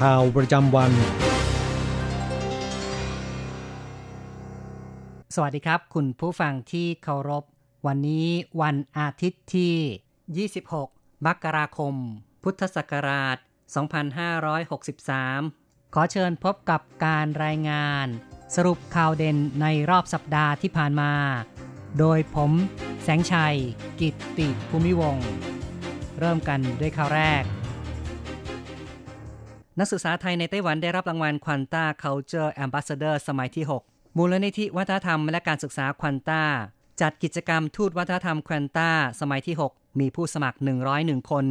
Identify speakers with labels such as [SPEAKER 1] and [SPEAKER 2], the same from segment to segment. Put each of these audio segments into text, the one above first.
[SPEAKER 1] ข่าวประจำวัน
[SPEAKER 2] สวัสดีครับ คุณผู้ฟังที่เคารพ วันนี้วันอาทิตย์ที่ 26 มกราคม พุทธศักราช 2563 ขอเชิญพบกับการรายงาน สรุปข่าวเด่นในรอบสัปดาห์ที่ผ่านมา โดยผมแสงชัย กิตติภูมิวงศ์เริ่มกันด้วยข่าวแรก นักศึกษาไทยในไต้หวันได้รับรางวัล Quanta Culture Ambassador สมัยที่ 6 มูลนิธิวัฒนธรรมและการศึกษาควันต้าจัดกิจกรรมทูตวัฒนธรรมควันต้าสมัยที่ 6 มีผู้สมัคร 101 คน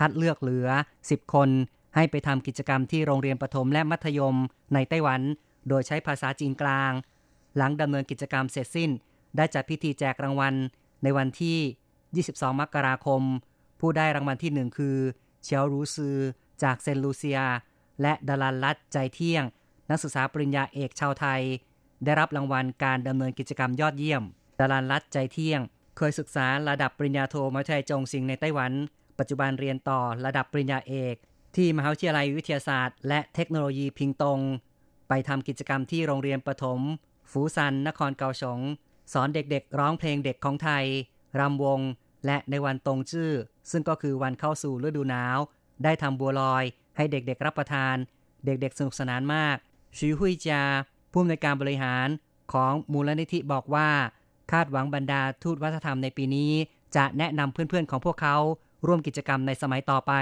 [SPEAKER 2] คัดเลือกเหลือ 10 คน ให้ไปทำกิจกรรมที่โรงเรียนประถมและมัธยมในไต้หวัน โดยใช้ภาษาจีนกลาง หลังดำเนินกิจกรรมเสร็จสิ้น ได้จัดพิธีแจกรางวัล ในวันที่ 22 มกราคม ผู้ได้รางวัลที่ 1 คือเชียวรูซือจากเซนต์ลูเซีย และดารันลัดใจเที่ยง นักศึกษาปริญญาเอกชาวไทย ได้รับรางวัลการดำเนินกิจกรรมยอดเยี่ยม ดารันลัดใจเที่ยง เคยศึกษาระดับปริญญาโทมหาวิทยาลัยจงซิงในไต้หวัน ปัจจุบันเรียนต่อระดับปริญญาเอก ที่มหาวิทยาลัยวิทยาศาสตร์ และเทคโนโลยีพิงตง ไปทำกิจกรรมที่โรงเรียนประถมฝูซัน นครเกาสงสอนเด็กๆ ร้องเพลงเด็กของไทยรำวง และในวันตรงชื่อ ซึ่งก็คือวันเข้าสู่ฤดูหนาว ได้ทำบัวลอย ให้เด็กๆรับประทาน เด็กๆสนุกสนานมากชีหุยจาผู้อำนวยการบริหารของมูลนิธิบอกว่า คาดหวังบรรดาทูตวัฒนธรรมในปีนี้ จะแนะนำเพื่อนๆของพวกเขาร่วมกิจกรรมในสมัยต่อไป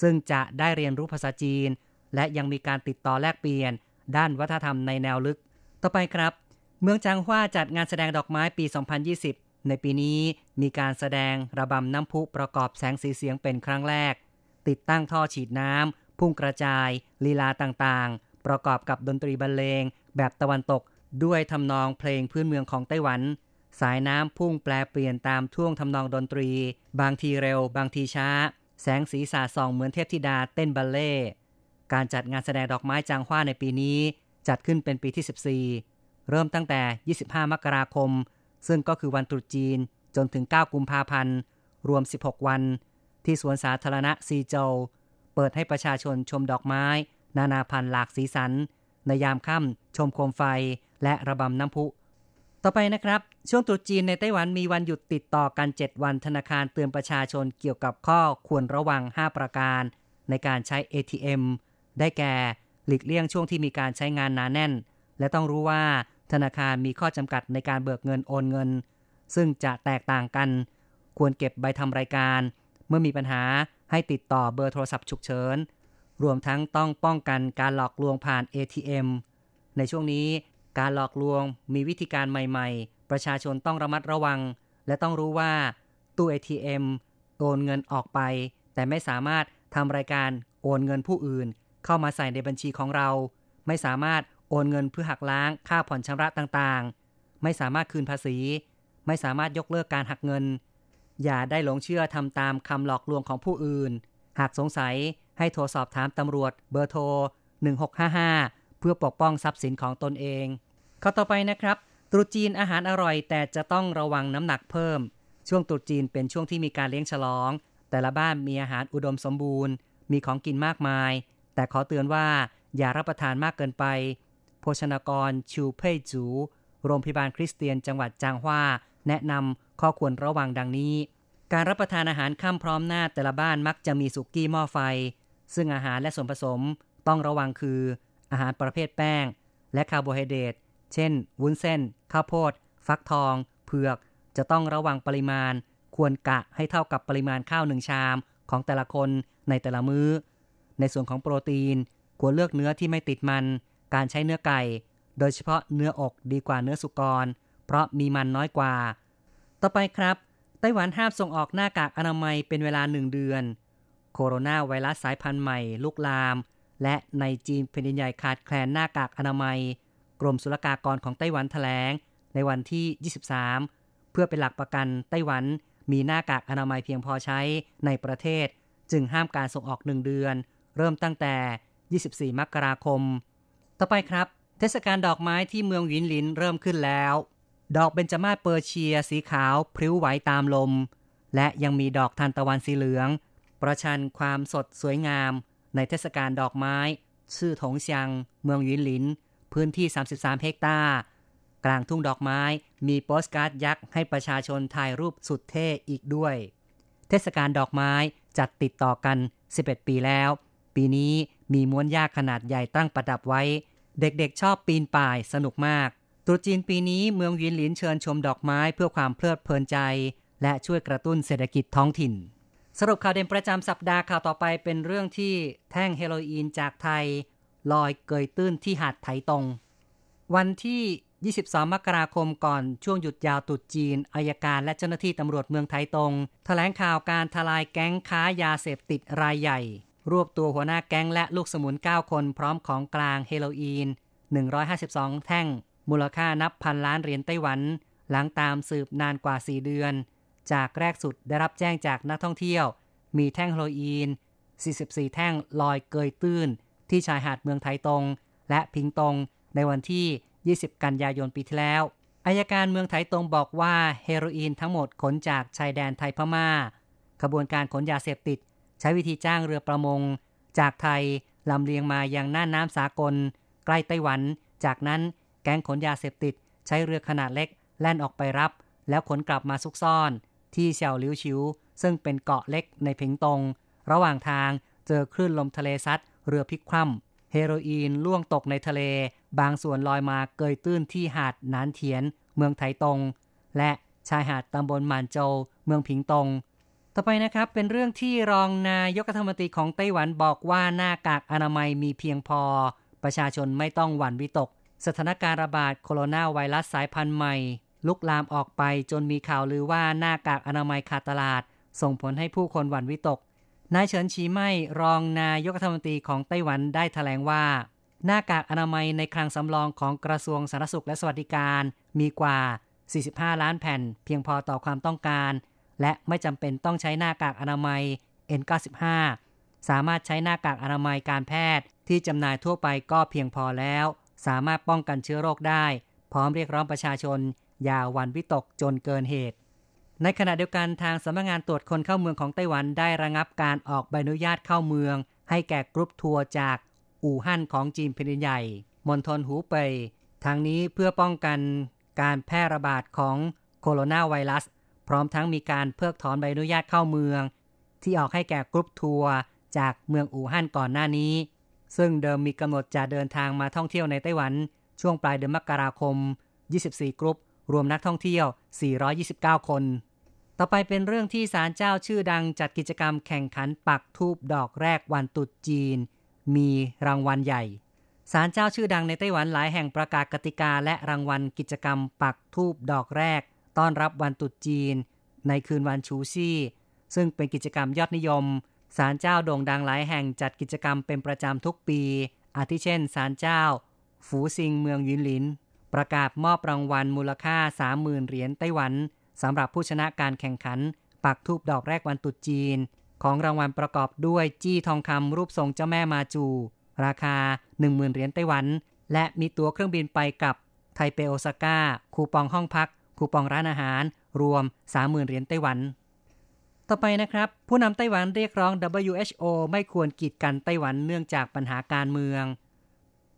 [SPEAKER 2] ซึ่งจะได้เรียนรู้ภาษาจีน และยังมีการติดต่อแลกเปลี่ยน ด้านวัฒนธรรมในแนวลึก ต่อไปครับ เมืองจางฮวาจัดงานแสดงดอกไม้ปี 2020 ในปีนี้มีการแสดงระบำน้ำพุประกอบแสงสีเสียงเป็นครั้งแรก ติดตั้งท่อฉีดน้ำพุ่งกระจาย ลีลาต่างๆ ประกอบกับดนตรีบรรเลง แบบตะวันตก ด้วยทำนองเพลงพื้นเมืองของไต้หวัน สายน้ำพุ่งแปลเปลี่ยนตามท่วงทำนองดนตรี บางทีเร็ว บางทีช้า แสงสีสาส่องเหมือนเทพธิดาเต้นบัลเล่การจัดงานแสดงดอกไม้จางฮวาในปีนี้ จัดขึ้นเป็นปีที่ 14 เริ่มตั้งแต่ 25 มกราคม ซึ่งก็คือวันตรุษจีนจนถึง 9 กุมภาพันธ์ รวม 16 วัน ที่สวนสาธารณะซีโจวเปิดให้ประชาชนชมดอกไม้ นานาพันธุ์หลากสีสัน ในยามค่ำชมโคมไฟและระบำน้ำพุ ต่อไปนะครับ ช่วงตรุษจีนในไต้หวันมีวันหยุดติดต่อกัน 7 วันธนาคารเตือนประชาชนเกี่ยวกับข้อควรระวัง 5 ประการ ในการใช้ ATM ได้แก่ หลีกเลี่ยงช่วงที่มีการใช้งานหนาแน่น และต้องรู้ว่าธนาคารมีข้อจำกัดในการเบิกเงินโอนเงิน ซึ่งจะแตกต่างกัน ควรเก็บใบทำรายการ เมื่อมีปัญหาให้ติดต่อเบอร์โทรศัพท์ฉุกเฉิน รวมทั้งต้องป้องกันการหลอกลวงผ่าน ATM ในช่วงนี้การหลอกลวงมีวิธีการใหม่ๆ ประชาชนต้องระมัดระวัง และต้องรู้ว่าตู้ ATM โอนเงินออกไป แต่ไม่สามารถทำรายการโอนเงินผู้อื่น เข้ามาใส่ในบัญชีของเรา ไม่สามารถโอนเงินเพื่อหักล้างค่าผ่อนชำระต่างๆ ไม่สามารถคืนภาษี ไม่สามารถยกเลิกการหักเงิน อย่าได้หลงเชื่อทำตามคำหลอกลวงของผู้อื่น หากสงสัยให้โทรสอบถามตำรวจเบอร์โทร 1655 เพื่อปกป้องทรัพย์สินของตนเองข้อต่อไปนะครับ ตรุษจีนอาหารอร่อย แต่จะต้องระวังน้ำหนักเพิ่ม ช่วงตรุษจีนเป็นช่วงที่มีการเลี้ยงฉลอง แต่ละบ้านมีอาหารอุดมสมบูรณ์ มีของกินมากมาย แต่ขอเตือนว่าอย่ารับประทานมากเกินไป โภชนากรชูเพ่ยจู โรงพยาบาลคริสเตียนจังหวัดจางฮวาแนะนำ ข้อควรระวังดังนี้ การรับประทานอาหารค่ำพร้อมหน้าแต่ละบ้านมักจะมีสุกี้หม้อไฟ ซึ่งอาหารและส่วนผสมต้องระวังคือ อาหารประเภทแป้ง และคาร์โบไฮเดรตเช่น วุ้นเส้น ข้าวโพด ฟักทอง เผือก จะต้องระวังปริมาณ ควรกะให้เท่ากับปริมาณข้าวหนึ่งชามของแต่ละคนในแต่ละมื้อ ในส่วนของโปรตีน ควรเลือกเนื้อที่ไม่ติดมัน การใช้เนื้อไก่ โดยเฉพาะเนื้ออกดีกว่าเนื้อสุกร เพราะมีมันน้อยกว่า ต่อไปครับ ไต้หวันห้ามส่งออกหน้ากากอนามัยเป็นเวลาหนึ่งเดือน โคโรนาไวรัสสายพันธุ์ใหม่ลุกลาม และในจีนแผ่นดินใหญ่ขาดแคลนหน้ากากอนามัย กรมศุลกากรของไต้หวันแถลง ในวันที่ 23 เพื่อเป็นหลักประกันไต้หวันมีหน้ากากอนามัยเพียงพอใช้ในประเทศ จึงห้ามการส่งออกหนึ่งเดือน เริ่มตั้งแต่ 24 มกราคม ต่อไปครับ เทศกาลดอกไม้ที่เมืองหวินหลินเริ่มขึ้นแล้ว ดอกเบญจมาศเปอร์เชียสีขาวพลิ้วไหวตามลม และยังมีดอกทานตะวันสีเหลือง ประชันความสดสวยงาม ในเทศกาลดอกไม้ ฉื่อถงเซียง เมืองหวินหลิน พื้นที่ 33 เฮกตาร์กลางทุ่งดอกไม้มีโปสการ์ดยักษ์ให้ประชาชนถ่ายรูปสุดเท่อีกด้วย เทศกาลดอกไม้จัดติดต่อกัน 11 ปีแล้ว ปีนี้มีม้วนหญ้าขนาดใหญ่ตั้งประดับไว้ เด็กๆชอบปีนป่ายสนุกมาก ตรุษจีนปีนี้เมืองหวินหลินเชิญชมดอกไม้เพื่อความเพลิดเพลินใจ และช่วยกระตุ้นเศรษฐกิจท้องถิ่น สรุปข่าวเด่นประจำสัปดาห์ข่าวต่อไปเป็นเรื่องที่แท่งเฮโรอีนจากไทย ลอยเกยตื้นที่หาดไถตง วันที่ 22 มกราคมก่อนช่วงหยุดยาวตรุษจีนอายการและเจ้าหน้าที่ตำรวจเมืองไทตรงแถลงข่าวการทลายแก๊งค้ายาเสพติดรายใหญ่ รวบตัวหัวหน้าแก๊งและลูกสมุน 9 คนพร้อมของกลางเฮโรอีน 152 แท่ง มูลค่านับพันล้านเหรียญไต้หวัน หลังตามสืบนานกว่า 4 เดือน จากแรกสุดได้รับแจ้งจากนักท่องเที่ยว มีแท่งเฮโรอีน 44 แท่งลอยเกยตื้น ที่ชายหาดเมืองไทตง และพิงตง ในวันที่ 20 กันยายนปีที่แล้วอายการเมืองไถตงบอกว่าเฮโรอีนทั้งหมดขนจากชายแดนไทยพมา่า ขบวนการขนยาเสพติด ใช้วิธีจ้างเรือประมง จากไทยลำเลียงมายังน่านน้ำสากล ใกล้ไต้หวัน จากนั้น ก๊งขนยาเสพติด ใช้เรือขนาดเล็ก แล่นออกไปรับ แล้วขนกลับมาซุกซ่อน ที่เสี่ยวลิวชิว ซึ่งเป็นเกาะเล็กในพิงตง ระหว่างทางเจอคลื่นลมทะเลซัดเรือพลิกคว่ำเฮโรอีนล่วงตกในทะเล บางส่วนลอยมาเกยตื้นที่หาดนานเทียน เมืองไถตง และชายหาดตำบลหมานโจวเมืองผิงตง ต่อไปนะครับเป็นเรื่องที่รองนายกรัฐมนตรีของไต้หวันบอกว่าหน้ากากอนามัยมีเพียงพอ ประชาชนไม่ต้องหวั่นวิตก สถานการณ์ระบาดโคโรนาไวรัสสายพันธุ์ใหม่ ลุกลามออกไปจนมีข่าวลือว่าหน้ากากอนามัยขาดตลาด ส่งผลให้ผู้คนหวั่นวิตก นายเฉินชีไม่รองนายกรัฐมนตรีของไต้หวันได้แถลงว่า หน้ากากอนามัยในคลังสำรองของกระทรวงสาธารณสุขและสวัสดิการมีกว่า 45 ล้านแผ่น เพียงพอต่อความต้องการ และไม่จำเป็นต้องใช้หน้ากากอนามัย N95 สามารถใช้หน้ากากอนามัยการแพทย์ที่จำหน่ายทั่วไปก็เพียงพอแล้ว สามารถป้องกันเชื้อโรคได้ พร้อมเรียกร้องประชาชน อย่าวันวิตกจนเกินเหตุ ในขณะเดียวกันทางสำนักงานตรวจคนเข้าเมืองของไต้หวันได้ระงับการออกใบอนุญาตเข้าเมือง ให้แก่กรุ๊ปทัวร์จากอู่ฮั่นของจีนแผ่นดินใหญ่มณฑลหูเป่ยทางนี้เพื่อป้องกันการแพร่ระบาดของโคโรนาไวรัส พร้อมทั้งมีการเพิกถอนใบอนุญาตเข้าเมือง ที่ออกให้แก่กรุ๊ปทัวร์จากเมืองอู่ฮั่นก่อนหน้านี้ ซึ่งเดิมมีกำหนดจะเดินทางมาท่องเที่ยวในไต้หวัน ช่วงปลายเดือนมกราคม 24 กรุ๊ป รวมนักท่องเที่ยว 429 คน ต่อไปเป็นเรื่องที่ศาลเจ้าชื่อดังจัดกิจกรรมแข่งขันปักทูบดอกแรกวันตรุษจีน มีรางวัลใหญ่ศาลเจ้าชื่อดังในไต้หวันหลายแห่งประกาศกติกาและรางวัลกิจกรรมปักทูบดอกแรก ต้อนรับวันตรุษจีน ในคืนวันชูซี่ ซึ่งเป็นกิจกรรมยอดนิยม ศาลเจ้าโด่งดังหลายแห่งจัดกิจกรรมเป็นประจำทุกปี อาทิเช่นศาลเจ้า ฝูซิงเมืองยินหลิน ประกาศมอบรางวัลมูลค่า 30,000 เหรียญไต้หวันสำหรับผู้ชนะการแข่งขัน ปักทูบดอกแรกวันตรุษจีน ของรางวัลประกอบด้วยจี้ทองคำรูปทรงเจ้าแม่มาจู ราคา 10,000 เหรียญไต้หวัน และมีตั๋วเครื่องบินไปกับไทเปโอซาก้าคูปองห้องพัก คูปองร้านอาหาร รวม 30,000 เหรียญไต้หวัน ต่อไปนะครับ ผู้นำไต้หวันเรียกร้อง WHO ไม่ควรกีดกันไต้หวันเนื่องจากปัญหาการเมือง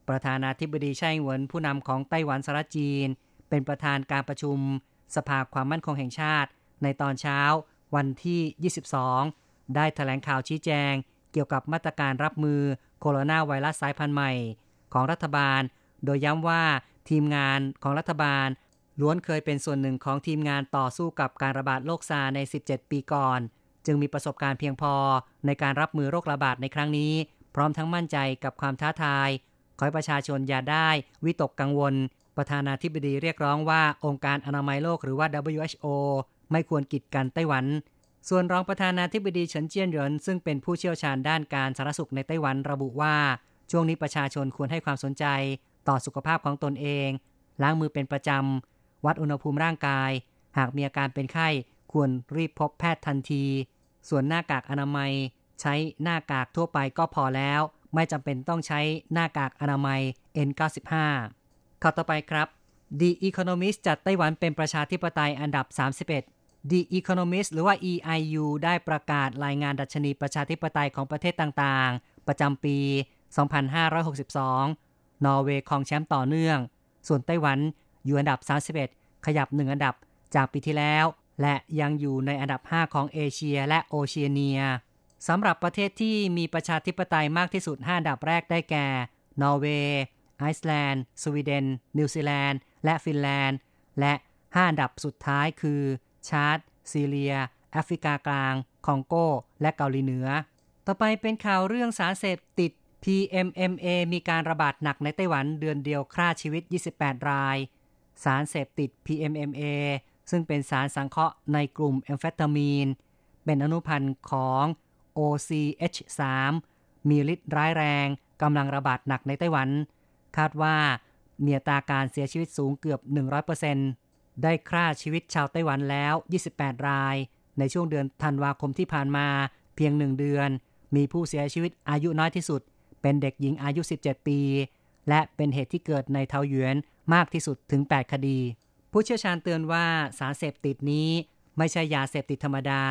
[SPEAKER 2] ประธานาธิบดีไช่เหวินผู้นำของไต้หวันสารจีน เป็นประธานการประชุม สภาความมั่นคงแห่งชาติ ในตอนเช้า วันที่ 22 ได้แถลงข่าวชี้แจง เกี่ยวกับมาตรการรับมือโคโรนาไวรัสสายพันธุ์ใหม่ ของรัฐบาล โดยย้ำว่าทีมงานของรัฐบาล ล้วนเคยเป็นส่วนหนึ่งของทีมงานต่อสู้กับการระบาดโรคซาใน 17 ปีก่อน จึงมีประสบการณ์เพียงพอในการรับมือโรคระบาดในครั้งนี้ พร้อมทั้งมั่นใจกับความท้าทาย ขอให้ประชาชนอย่าได้ วิตกกังวล ประธานาธิบดีเรียกร้องว่าองค์การอนามัยโลกหรือว่า WHO ไม่ควรกีดกันไต้หวัน ส่วนรองประธานาธิบดีเฉินเจี้ยนเหรินซึ่งเป็นผู้เชี่ยวชาญด้านการสาธารณสุขในไต้หวันระบุว่า ช่วงนี้ประชาชนควรให้ความสนใจ ต่อสุขภาพของตนเอง ล้างมือเป็นประจำ วัดอุณหภูมิร่างกาย หากมีอาการเป็นไข้ควรรีบพบแพทย์ทันที ส่วนหน้ากากอนามัย ใช้หน้ากากทั่วไปก็พอแล้ว ไม่จำเป็นต้องใช้หน้ากากอนามัย N95 ข่าวต่อไปครับ The Economist จัดไต้หวันเป็นประชาธิปไตยอันดับ 31 The Economist หรือว่า EIU ได้ประกาศรายงานดัชนีประชาธิปไตยของประเทศต่างๆ ประจำปี 2562 นอร์เวย์ครองแชมป์ต่อเนื่อง ส่วนไต้หวัน อยู่อันดับ 31 ขยับ 1 อันดับจากปีที่แล้ว และยังอยู่ในอันดับ 5 ของเอเชียและโอเชียเนียสำหรับประเทศที่มีประชาธิปไตยมากที่สุด 5 อันดับแรกได้แก่ นอร์เวย์ ไอซ์แลนด์ สวีเดน นิวซีแลนด์ และฟินแลนด์ และ 5 อันดับสุดท้ายคือ ชาร์ตซีเรีย แอฟริกากลาง คองโก และเกาหลีเหนือ ต่อไปเป็นข่าวเรื่องสารเสพติด PMMA มีการระบาดหนักในไต้หวันเดือนเดียวฆ่าชีวิต 28 ราย สารเสพติด PMMA ซึ่งเป็นสารสังเคราะห์ในกลุ่มแอมเฟตามีน เป็นอนุพันธ์ของ OCH3 มีฤทธิ์ร้ายแรงกำลังระบาดหนักในไต้หวัน คาดว่ามีอัตราการเสียชีวิตสูงเกือบ 100%ได้ฆ่าชีวิตชาวไต้หวันแล้ว 28 ราย ในช่วงเดือนธันวาคมที่ผ่านมาเพียงหนึ่งเดือน มีผู้เสียชีวิตอายุน้อยที่สุด เป็นเด็กหญิงอายุ 17 ปี และเป็นเหตุที่เกิดในเทาหยวน มากที่สุดถึง 8 คดี ผู้เชี่ยวชาญเตือนว่าสารเสพติดนี้ไม่ใช่ยาเสพติดธรรมดา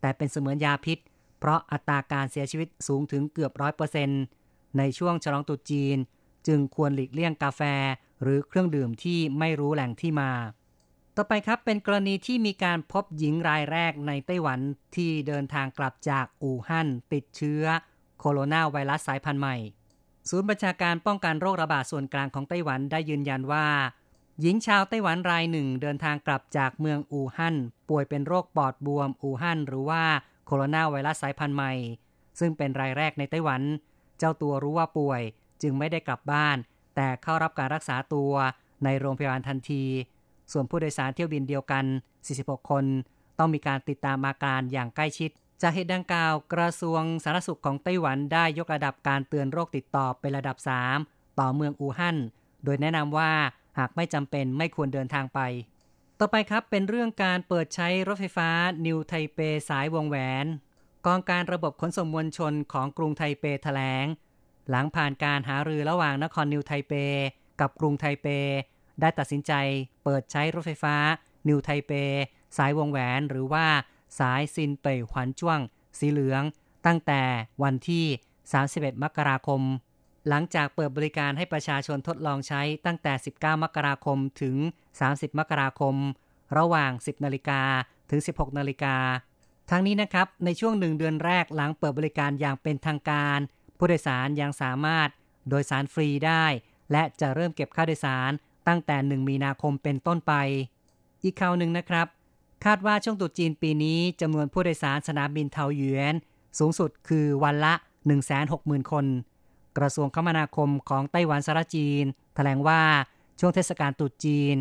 [SPEAKER 2] แต่เป็นเสมือนยาพิษ เพราะอัตราการเสียชีวิตสูงถึงเกือบร้อยเปอร์เซ็นต์ในช่วงฉลองตรุษจีน จึงควรหลีกเลี่ยงกาแฟ หรือเครื่องดื่มที่ไม่รู้แหล่งที่มา ต่อไปครับเป็นกรณีที่มีการพบหญิงรายแรกในไต้หวันที่เดินทางกลับจากอู่ฮั่นติดเชื้อโคโรนาไวรัสสายพันธุ์ใหม่ ศูนย์บัญชาการป้องกันโรคระบาดส่วนกลางของไต้หวันได้ยืนยันว่า หญิงชาวไต้หวันรายหนึ่งเดินทางกลับจากเมืองอู่ฮั่น ป่วยเป็นโรคปอดบวมอู่ฮั่นหรือว่าโคโรนาไวรัสสายพันธุ์ใหม่ ซึ่งเป็นรายแรกในไต้หวัน เจ้าตัวรู้ว่าป่วยจึงไม่ได้กลับบ้าน แต่เข้ารับการรักษาตัวในโรงพยาบาลทันที ส่วนผู้โดยสารเที่ยวบินเดียวกัน 46 คน ต้องมีการติดตามอาการอย่างใกล้ชิด จากเหตุดังกล่าวกระทรวงสาธารณสุขของไต้หวันได้ยกระดับการเตือนโรคติดต่อเป็นระดับ 3 ต่อเมืองอู่ฮั่น โดยแนะนำว่าหากไม่จำเป็นไม่ควรเดินทางไป ต่อไปครับเป็นเรื่องการเปิดใช้รถไฟฟ้านิวไทเปสายวงแหวน กองการระบบขนส่งมวลชนของกรุงไทเปแถลง หลังผ่านการหารือระหว่างนครนิวไทเป กับกรุงไทเป ได้ตัดสินใจเปิดใช้รถไฟฟ้านิวไทเปสายวงแหวนหรือว่า สายซินเป่ยขวัญจ้วง สีเหลือง ตั้งแต่วันที่ 31 มกราคม หลังจากเปิดบริการให้ประชาชนทดลองใช้ตั้งแต่ 19 มกราคมถึง 30 มกราคม ระหว่าง 10 นาฬิกาถึง 16 นาฬิกาทั้งนี้นะครับ ในช่วงหนึ่งเดือนแรกหลังเปิดบริการอย่างเป็นทางการ ผู้โดยสารยังสามารถโดยสารฟรีได้ และจะเริ่มเก็บค่าโดยสารตั้งแต่ 1 มีนาคมเป็นต้นไป อีกข่าวหนึ่งนะครับ คาดว่าช่วงตรุษจีนปีนี้จำนวนผู้โดยสารสนามบินเทาหยวนสูงสุดคือวันละ 160,000 คน กระทรวงคมนาคมของไต้หวันสารจีน แถลงว่าช่วงเทศกาลตรุษจีน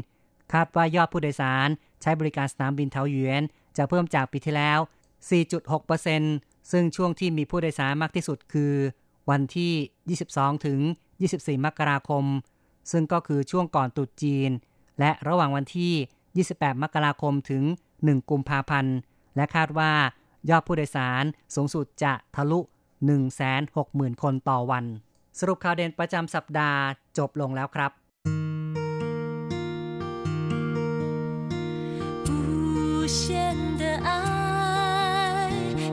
[SPEAKER 2] คาดว่ายอดผู้โดยสารใช้บริการสนามบินเทาหยวน จะเพิ่มจากปีที่แล้ว 4.6%ซึ่งช่วงที่มีผู้โดยสารมากที่สุดคือ วันที่ 22 ถึง 24 มกราคม ซึ่งก็คือช่วงก่อนตรุษจีน และระหว่างวันที่ 28 มกราคมถึง 1 กุมภาพันธ์ และคาดว่ายอดผู้โดยสารสูงสุดจะทะลุ 160,000 คนต่อวัน สรุปข่าวเด่นประจำสัปดาห์จบลงแล้วครับ
[SPEAKER 3] 无限的爱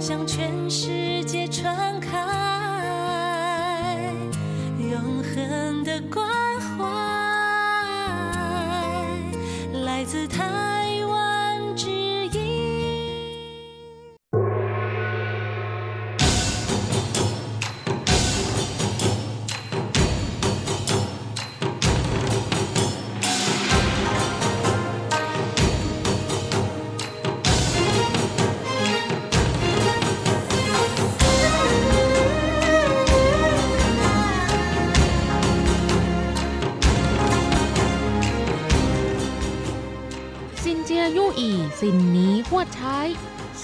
[SPEAKER 3] 向全世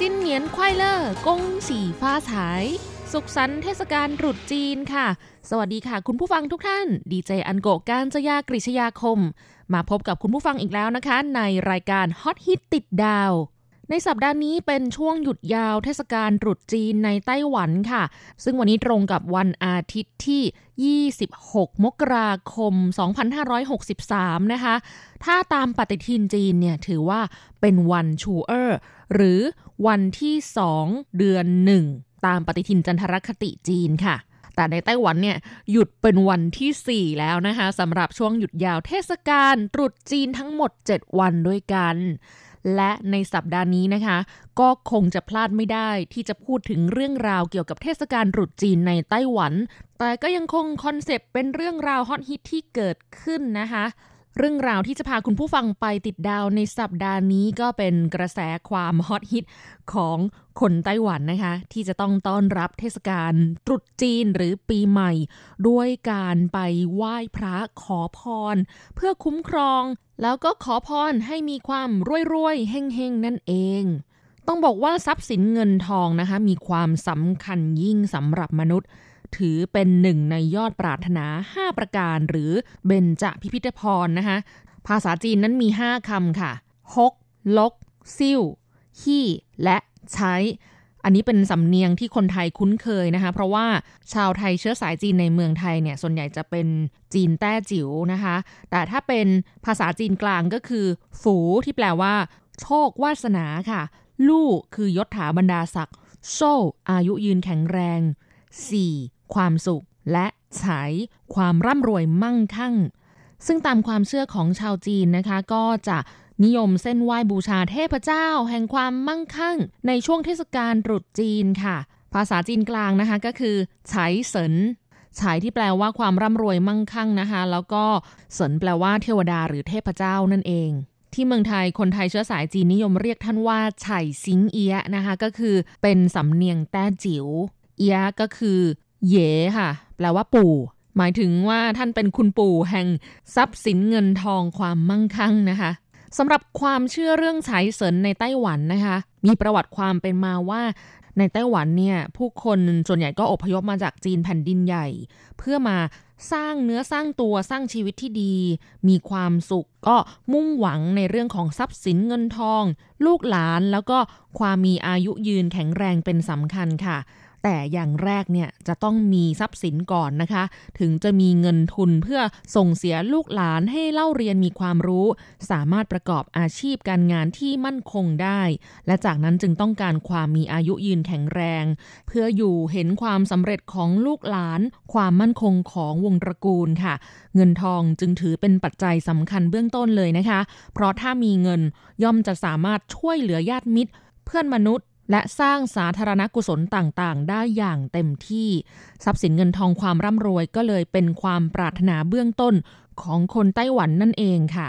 [SPEAKER 4] สินเหนียนควายเลอร์กงสีฟ้าฉาย สุขสันต์เทศกาลตรุษจีนค่ะ สวัสดีค่ะ คุณผู้ฟังทุกท่าน ดีเจอันโกการจยากริชยาคม มาพบกับคุณผู้ฟังอีกแล้วนะคะ ในรายการฮอตฮิตติดดาวในสัปดาห์นี้เป็นช่วงหยุดยาวเทศกาลตรุษจีนในไต้หวันค่ะ ซึ่งวันนี้ตรงกับวันอาทิตย์ที่ 26 มกราคม 2563 นะคะ ถ้าตามปฏิทินจีนเนี่ยถือว่าเป็นวัน 初二 หรือ วันที่ 2 เดือน 1 ตามปฏิทินจันทรคติจีนค่ะ แต่ในไต้หวันเนี่ยหยุดเป็นวันที่ 4 แล้วนะคะสำหรับช่วงหยุดยาวเทศกาลตรุษจีนทั้งหมด 7 วันด้วยกันและในสัปดาห์นี้นะคะ ก็คงจะพลาดไม่ได้ที่จะพูดถึงเรื่องราวเกี่ยวกับเทศกาลตรุษจีนในไต้หวัน แต่ก็ยังคง concept เป็นเรื่องราวฮอตฮิตที่เกิดขึ้นนะคะ เรื่องราวที่จะพาคุณผู้ฟังไปติดดาวในสัปดาห์นี้ก็เป็นกระแสความฮอตฮิตของคนไต้หวันนะคะ ที่จะต้องต้อนรับเทศกาลตรุษจีนหรือปีใหม่ ด้วยการไปไหว้พระขอพร เพื่อคุ้มครอง แล้วก็ขอพรให้มีความรวยๆเฮงๆ นั่นเองต้องบอกว่าทรัพย์สินเงินทองนะคะ มีความสำคัญยิ่งสำหรับมนุษย์ ถือเป็นหนึ่งในยอดปรารถนา 5 ประการ หรือเบญจพิพิธพรนะคะ ภาษาจีนนั้นมี 5คำค่ะฮกลกซิ่วฮี่และใช้ อันนี้เป็นสำเนียงที่คนไทยคุ้นเคยนะคะ เพราะว่าชาวไทยเชื้อสายจีนในเมืองไทยเนี่ย ส่วนใหญ่จะเป็นจีนแต้จิ๋วนะคะ แต่ถ้าเป็นภาษาจีนกลางก็คือ ฝูที่แปลว่า โชควาสนาค่ะ ลู่คือยศถาบรรดาศักดิ์โซ่อายุยืนแข็งแรง 4. ความสุข และฉายความร่ำรวยมั่งคั่ง ซึ่งตามความเชื่อของชาวจีนนะคะ ก็จะนิยมเส้นไหว้บูชาเทพเจ้า แห่งความมั่งคั่ง ในช่วงเทศกาลตรุษจีนค่ะ ภาษาจีนกลางนะคะก็คือไฉเสินไฉที่แปลว่าความร่ำรวยมั่งคั่งนะคะ แล้วก็เสินแปลว่าเทวดาหรือเทพเจ้านั่นเอง ที่เมืองไทยคนไทยเชื้อสายจีนนิยมเรียกท่านว่าไฉซิงเอียะนะคะ ก็คือเป็นสำเนียงแต้จิ๋วเอียะก็คือ เย่ค่ะ แปลว่าปู่ หมายถึงว่าท่านเป็นคุณปู่แห่งทรัพย์สินเงินทองความมั่งคั่งนะคะสำหรับความเชื่อเรื่องไฉเสินในไต้หวันนะคะ มีประวัติความเป็นมาว่าในไต้หวันเนี่ยผู้คนส่วนใหญ่ก็อพยพมาจากจีนแผ่นดินใหญ่ เพื่อมาสร้างเนื้อสร้างตัวสร้างชีวิตที่ดี มีความสุขก็มุ่งหวังในเรื่องของทรัพย์สินเงินทอง ลูกหลานแล้วก็ความมีอายุยืนแข็งแรงเป็นสำคัญค่ะ แต่อย่างแรกเนี่ยจะต้องมีทรัพย์สินก่อนนะคะ ถึงจะมีเงินทุนเพื่อส่งเสียลูกหลานให้เล่าเรียนมีความรู้ สามารถประกอบอาชีพการงานที่มั่นคงได้ และจากนั้นจึงต้องการความมีอายุยืนแข็งแรง เพื่ออยู่เห็นความสำเร็จของลูกหลาน ความมั่นคงของวงตระกูลค่ะ เงินทองจึงถือเป็นปัจจัยสำคัญเบื้องต้นเลยนะคะ เพราะถ้ามีเงินย่อมจะสามารถช่วยเหลือญาติมิตร เพื่อนมนุษย์ และสร้างสาธารณกุศลต่างๆ ได้อย่างเต็มที่ ทรัพย์สินเงินทองความร่ำรวยก็เลยเป็นความปรารถนาเบื้องต้นของคนไต้หวันนั่นเองค่ะ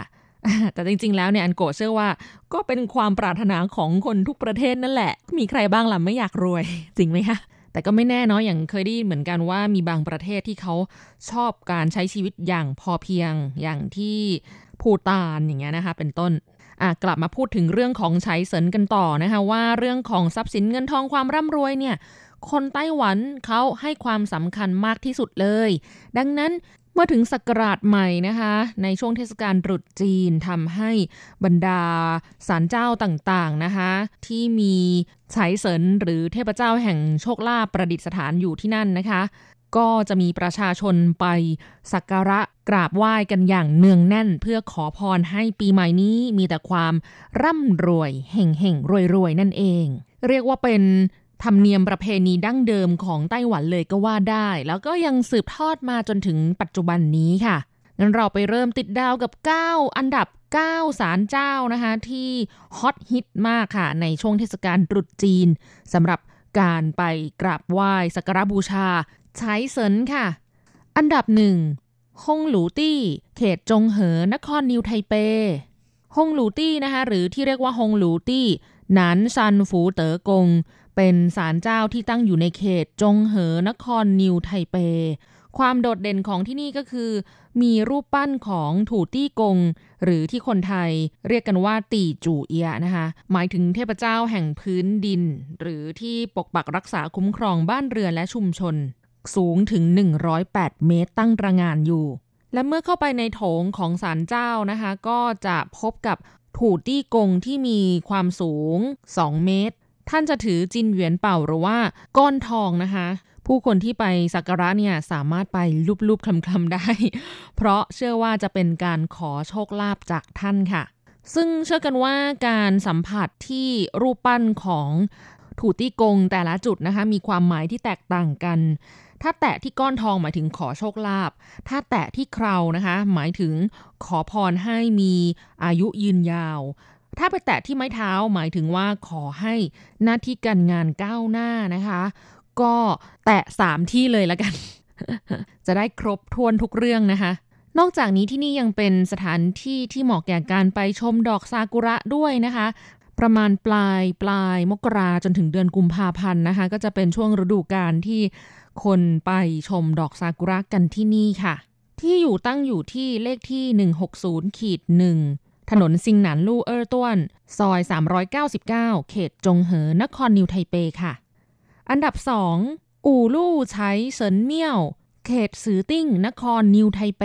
[SPEAKER 4] แต่จริงๆ แล้วเนี่ยอันโกเชื่อว่า ก็เป็นความปรารถนาของคนทุกประเทศนั่นแหละ มีใครบ้างล่ะไม่อยากรวย จริงไหมคะแต่ก็ไม่แน่เนาะอย่างเคยได้ยินเหมือนกันว่ามีบางประเทศที่เขาชอบการใช้ชีวิตอย่างพอเพียงอย่างที่ภูตานอย่างเงี้ยนะคะ เป็นต้น กลับมาพูดถึงเรื่องของใช้เสินกันต่อนะคะว่าเรื่องของทรัพย์สินเงินทองความร่ำรวยเนี่ยคนไต้หวันเขาให้ความสำคัญมากที่สุดเลย ดังนั้นเมื่อถึงศักราชใหม่นะคะ ในช่วงเทศกาลตรุษจีนทำให้บรรดาศาลเจ้าต่างๆนะคะ ที่มีไฉเสินหรือเทพเจ้าแห่งโชคลาภประดิษฐานอยู่ที่นั่นนะคะ ก็จะมีประชาชนไปสักการะกราบไหว้กันอย่างเนืองแน่น เพื่อขอพรให้ปีใหม่นี้มีแต่ความร่ำรวยเห่งเห่งรวยๆ นั่นเอง เรียกว่าเป็นธรรมเนียมประเพณีดั้งเดิมของไต้หวันเลยก็ว่าได้ แล้วก็ยังสืบทอดมาจนถึงปัจจุบันนี้ค่ะงั้นเราไปเริ่มติดดาวกับ 9 อันดับ 9 ศาลเจ้านะคะ ที่ฮอตฮิตมากค่ะ ในช่วงเทศกาลตรุษจีนสำหรับการไปกราบไหว้สักการบูชา ไฉเสินค่ะ อันดับหนึ่งฮงหลูตี้ เขตจงเหอนครนิวไทเปฮงหลูตี้นะคะหรือที่เรียกว่าฮงหลูตี้หนานซันฝูเต๋อกง เป็นศาลเจ้าที่ตั้งอยู่ในเขตจงเหอนครนิวไทเป ความโดดเด่นของที่นี่ก็คือ มีรูปปั้นของถูตี้กง หรือที่คนไทยเรียกกันว่าตีจูเอียนะคะหมายถึงเทพเจ้าแห่งพื้นดิน หรือที่ปกปักรักษาคุ้มครองบ้านเรือนและชุมชน สูงถึง 108 เมตรตั้งระงานอยู่ และเมื่อเข้าไปในโถงของศาลเจ้านะคะ ก็จะพบกับถูตี้กงที่มีความสูง 2 เมตร ท่านจะถือจินเหวียนเป่าหรือว่าก้อนทองนะคะ ผู้คนที่ไปสักการะเนี่ยสามารถไปลูบๆคลำๆได้ เพราะเชื่อว่าจะเป็นการขอโชคลาภจากท่านค่ะ ซึ่งเชื่อกันว่าการสัมผัสที่รูปปั้นของถูตี้กงแต่ละจุดนะคะ มีความหมายที่แตกต่างกัน ถ้าแตะที่ก้อนทองหมายถึงขอโชคลาภ ถ้าแตะที่เครานะคะ หมายถึงขอพรให้มีอายุยืนยาว ถ้าไปแตะที่ไม้เท้าหมายถึงว่าขอให้หน้าที่การงานก้าวหน้านะคะ ก็แตะสามที่เลยละกัน จะได้ครบทวนทุกเรื่องนะคะนอกจากนี้ที่นี่ยังเป็นสถานที่ที่เหมาะแก่การไปชมดอกซากุระด้วยนะคะ ประมาณปลายปลายมกราจนถึงเดือนกุมภาพันธ์นะคะ ก็จะเป็นช่วงฤดูกาลที่ คนไปชมดอกซากุระกันที่นี่ค่ะ ที่อยู่ตั้งอยู่ที่เลขที่ 160ขีด1ถนนซิงหนานลู่เออร์ต้วน ซอย 399 เขตจงเหอนครนิวไทเปค่ะ อันดับ 2 อู่ลู่ไฉเสินเมี่ยว เขตสือติ้งนครนิวไทเป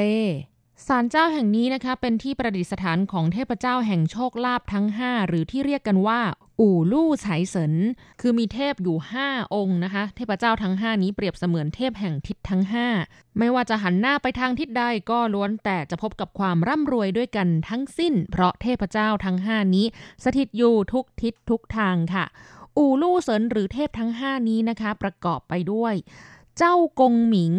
[SPEAKER 4] ศาลเจ้าแห่งนี้นะคะเป็นที่ประดิษฐานของเทพเจ้าแห่งโชคลาภทั้ง 5 หรือที่เรียกกันว่า อู่ลู่ไฉเสินคือมีเทพอยู่ 5 องค์นะคะ เทพเจ้าทั้ง 5 นี้เปรียบเสมือนเทพแห่งทิศทั้ง 5 ไม่ว่าจะหันหน้าไปทางทิศใดก็ล้วนแต่จะพบกับความร่ำรวยด้วยกันทั้งสิ้น เพราะเทพเจ้าทั้ง 5 นี้ สถิตอยู่ทุกทิศทุกทางค่ะ อู่ลู่เสินหรือเทพทั้ง 5 นี้นะคะ ประกอบไปด้วย เจ้ากงหมิง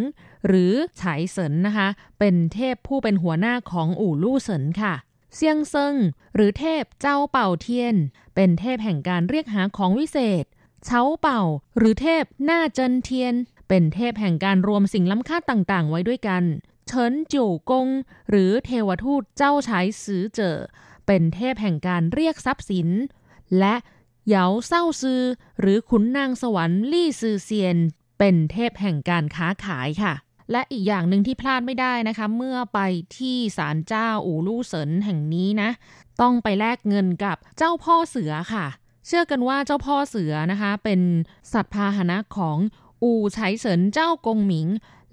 [SPEAKER 4] หรือไฉเสินนะคะ เป็นเทพผู้เป็นหัวหน้าของอู่ลู่เสินค่ะเซียงเซิงหรือเทพเจ้าเป่าเทียน เป็นเทพแห่งการเรียกหาของวิเศษเฉาเป่า หรือเทพหน้าเจินเทียน เป็นเทพแห่งการรวมสิ่งล้ำค่าต่างๆ ไว้ด้วยกันเฉินจิ่วกง หรือเทวทูตเจ้าชายซือเจอเป็นเทพแห่งการเรียกทรัพย์สิน และเหยาเศร้าซือ หรือขุนนางสวรรค์ลี่ซือเซียน เป็นเทพแห่งการค้าขายค่ะ และอีกอย่างหนึ่งที่พลาดไม่ได้นะคะ เมื่อไปที่ศาลเจ้าอู่ลู่เสินแห่งนี้นะ ต้องไปแลกเงินกับเจ้าพ่อเสือค่ะ เชื่อกันว่าเจ้าพ่อเสือนะคะ เป็นสัตว์พาหนะของอู่ไฉเสินเจ้ากงหมิง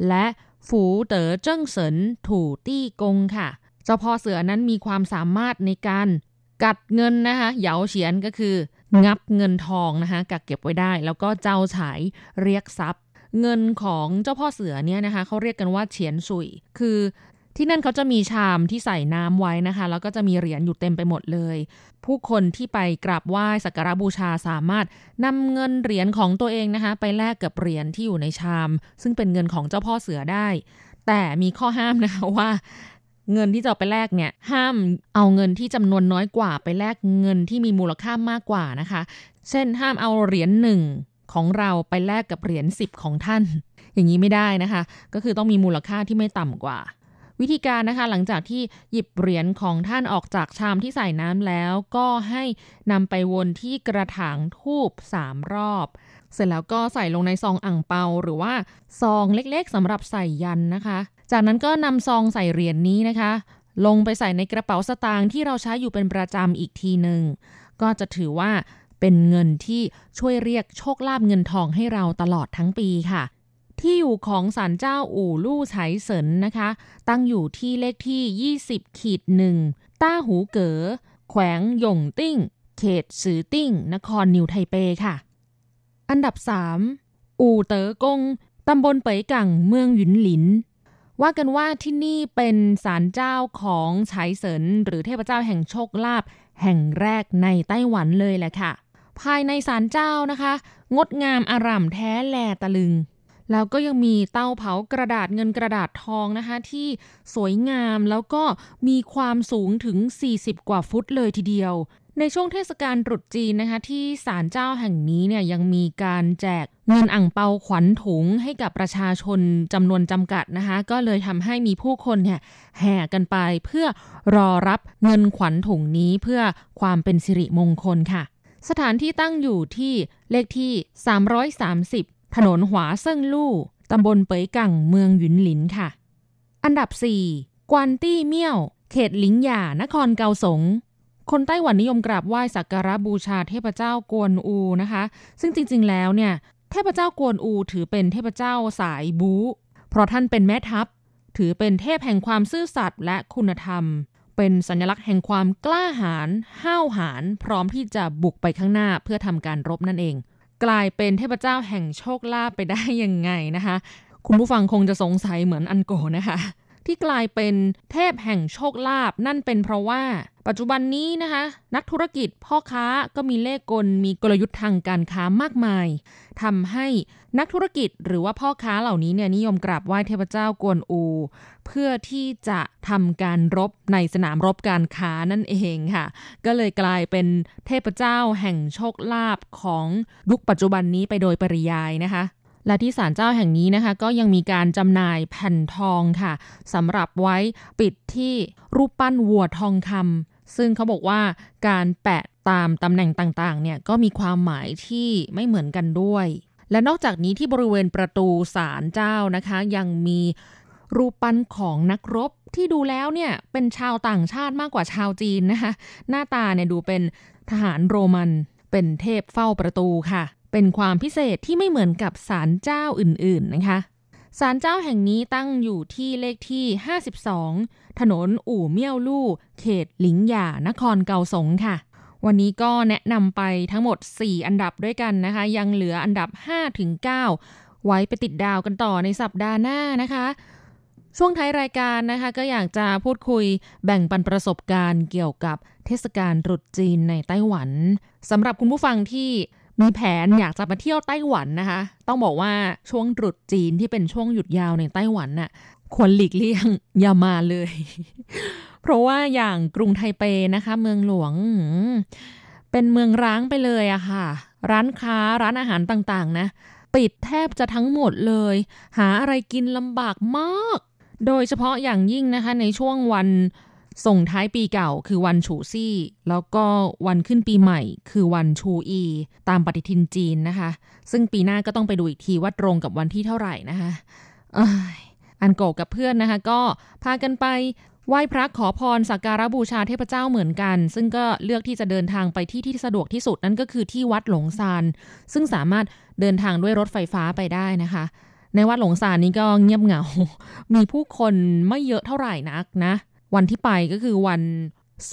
[SPEAKER 4] และฝูเต๋อเจิ้งเสินถูตี้กงค่ะ เจ้าพ่อเสือนั้นมีความสามารถในการกัดเงินนะคะเหยาเฉียนก็คือ งับเงินทองนะคะกักเก็บไว้ได้ แล้วก็เจ้าฉายเรียกทรัพย์ เงินของเจ้าพ่อเสือเนี่ยนะคะเขาเรียกกันว่าเฉียนสุย คือที่นั่นเขาจะมีชามที่ใส่น้ำไว้นะคะ แล้วก็จะมีเหรียญอยู่เต็มไปหมดเลย ผู้คนที่ไปกราบไหว้สักการบูชาสามารถนำเงินเหรียญของตัวเองนะคะ ไปแลกกับเหรียญที่อยู่ในชาม ซึ่งเป็นเงินของเจ้าพ่อเสือได้ แต่มีข้อห้ามนะคะว่า เงินที่จะไปแลกเนี่ยห้ามเอาเงินที่จำนวนน้อยกว่า ไปแลกเงินที่มีมูลค่ามากกว่านะคะ เช่นห้ามเอาเหรียญหนึ่ง ของเราไปแลกกับเหรียญสิบของท่าน อย่างนี้ไม่ได้นะคะ ก็คือต้องมีมูลค่าที่ไม่ต่ำกว่า วิธีการนะคะหลังจากที่หยิบเหรียญของท่านออกจากชามที่ใส่น้ำแล้ว ก็ให้นำไปวนที่กระถางทูบสามรอบ เสร็จแล้วก็ใส่ลงในซองอ่างเปาหรือว่าซองเล็กๆสำหรับใส่ยันนะคะ จากนั้นก็นำซองใส่เหรียญนนี้นะคะ ลงไปใส่ในกระเป๋าสตางค์ที่เราใช้อยู่เป็นประจำอีกทีหนึ่งก็จะถือว่า เป็นเงินที่ช่วยเรียกโชคลาภเงินทองให้เราตลอดทั้งปีค่ะ ที่อยู่ของศาลเจ้าอู่ลู่ไฉเสินนะคะ ตั้งอยู่ที่เลขที่ 20ขีดหนึ่งต้าหูเก๋อแขวงหย่งติ้ง เขตซือติ้ง นครนิวไทเปค่ะ อันดับ 3 อู่เต๋อกงตำบลเป๋ยกังเมืองหยุนหลิน ว่ากันว่าที่นี่เป็นศาลเจ้าของไฉเสินหรือเทพเจ้าแห่งโชคลาภแห่งแรกในไต้หวันเลยแหละค่ะ ภายในศาลเจ้านะคะ งดงามอาร่ำแท้แลตะลึง แล้วก็ยังมีเตาเผากระดาษเงินกระดาษทองนะคะ ที่สวยงามแล้วก็มีความสูงถึง 40 กว่าฟุตเลยทีเดียว ในช่วงเทศกาลตรุษจีนนะคะ ที่ศาลเจ้าแห่งนี้เนี่ยยังมีการแจกเงินอ่างเปาขวัญถุงให้กับประชาชนจำนวนจำกัดนะคะ ก็เลยทำให้มีผู้คนเนี่ยแห่กันไปเพื่อรอรับเงินขวัญถุงนี้เพื่อความเป็นสิริมงคลค่ะ สถานที่ตั้งอยู่ที่เลขที่ 330 ถนนหวาเซิงลู่ ตำบลเปยกังเมืองหยุนหลินค่ะ อันดับ 4 กวนตี้เมี่ยว เขตหลิงหย่านครเกาสง คนไต้หวันนิยมกราบไหว้สักการะบูชาเทพเจ้ากวนอูนะคะ ซึ่งจริงๆ แล้วเนี่ย เทพเจ้ากวนอูถือเป็นเทพเจ้าสายบู เพราะท่านเป็นแม่ทัพ ถือเป็นเทพแห่งความซื่อสัตย์และคุณธรรม เป็นสัญลักษณ์แห่งความกล้าหาญห้าวหาญพร้อมที่จะบุกไปข้างหน้าเพื่อทำการรบนั่นเอง กลายเป็นเทพเจ้าแห่งโชคลาภไปได้ยังไงนะคะ คุณผู้ฟังคงจะสงสัยเหมือนอันโกนะคะ ที่กลายเป็นเทพแห่งโชคลาภนั่นเป็นเพราะว่า ปัจจุบันนี้นะคะ นักธุรกิจพ่อค้าก็มีเลขกลมีกลยุทธ์ทางการค้ามากมายทำให้ นักธุรกิจหรือว่าพ่อค้าเหล่านี้เนี่ยนิยมกราบไหว้เทพเจ้ากวนอู เพื่อที่จะทำการรบในสนามรบการค้านั่นเองค่ะ ก็เลยกลายเป็นเทพเจ้าแห่งโชคลาภของยุคปัจจุบันนี้ไปโดยปริยายนะคะและที่ศาลเจ้าแห่งนี้นะคะ ก็ยังมีการจำหน่ายแผ่นทองค่ะสำหรับไว้ปิดที่รูปปั้นวัวทองคำซึ่งเขาบอกว่าการแปะตามตำแหน่งต่างๆเนี่ยก็มีความหมายที่ไม่เหมือนกันด้วย และนอกจากนี้ที่บริเวณประตูศาลเจ้านะคะ ยังมีรูปปั้นของนักรบที่ดูแล้วเนี่ยเป็นชาวต่างชาติมากกว่าชาวจีนนะคะ หน้าตาเนี่ยดูเป็นทหารโรมัน เป็นเทพเฝ้าประตูค่ะ เป็นความพิเศษที่ไม่เหมือนกับศาลเจ้าอื่นๆนะคะศาลเจ้าแห่งนี้ตั้งอยู่ที่เลขที่ 52 ถนนอู่เมี่ยวลู่ เขตหลิงหย่านครเกาสงค่ะ วันนี้ก็แนะนำไปทั้งหมด 4 อันดับด้วยกันนะคะ ยังเหลืออันดับ5-9ไว้ไปติดดาวกันต่อในสัปดาห์หน้านะคะ ช่วงท้ายรายการนะคะ ก็อยากจะพูดคุยแบ่งปันประสบการณ์เกี่ยวกับเทศกาลตรุษจีนในไต้หวันสำหรับคุณผู้ฟังที่มีแผนอยากจะมาเที่ยวไต้หวันนะคะ ต้องบอกว่าช่วงตรุษจีนที่เป็นช่วงหยุดยาวในไต้หวันน่ะควรหลีกเลี่ยงอย่ามาเลย เพราะว่าอย่างกรุงไทเปนะคะ เมืองหลวงเป็นเมืองร้างไปเลยอะค่ะ ร้านค้าร้านอาหารต่างๆ นะ ปิดแทบจะทั้งหมดเลย หาอะไรกินลำบากมาก โดยเฉพาะอย่างยิ่งนะคะ ในช่วงวันส่งท้ายปีเก่าคือวันฉูซี่ แล้วก็วันขึ้นปีใหม่ คือวันชูอี ตามปฏิทินจีนนะคะ ซึ่งปีหน้าก็ต้องไปดูอีกทีว่าตรงกับวันที่เท่าไหร่นะคะออันโกกับเพื่อนนะคะ ก็พากันไป ไหว้พระขอพรสักการะบูชาเทพเจ้าเหมือนกัน ซึ่งก็เลือกที่จะเดินทางไปที่ที่สะดวกที่สุดนั่นก็คือที่วัดหลงซานซึ่งสามารถเดินทางด้วยรถไฟฟ้าไปได้นะคะ ในวัดหลงซานนี้ก็เงียบเหงา มีผู้คนไม่เยอะเท่าไหร่นักนะ วันที่ไปก็คือวัน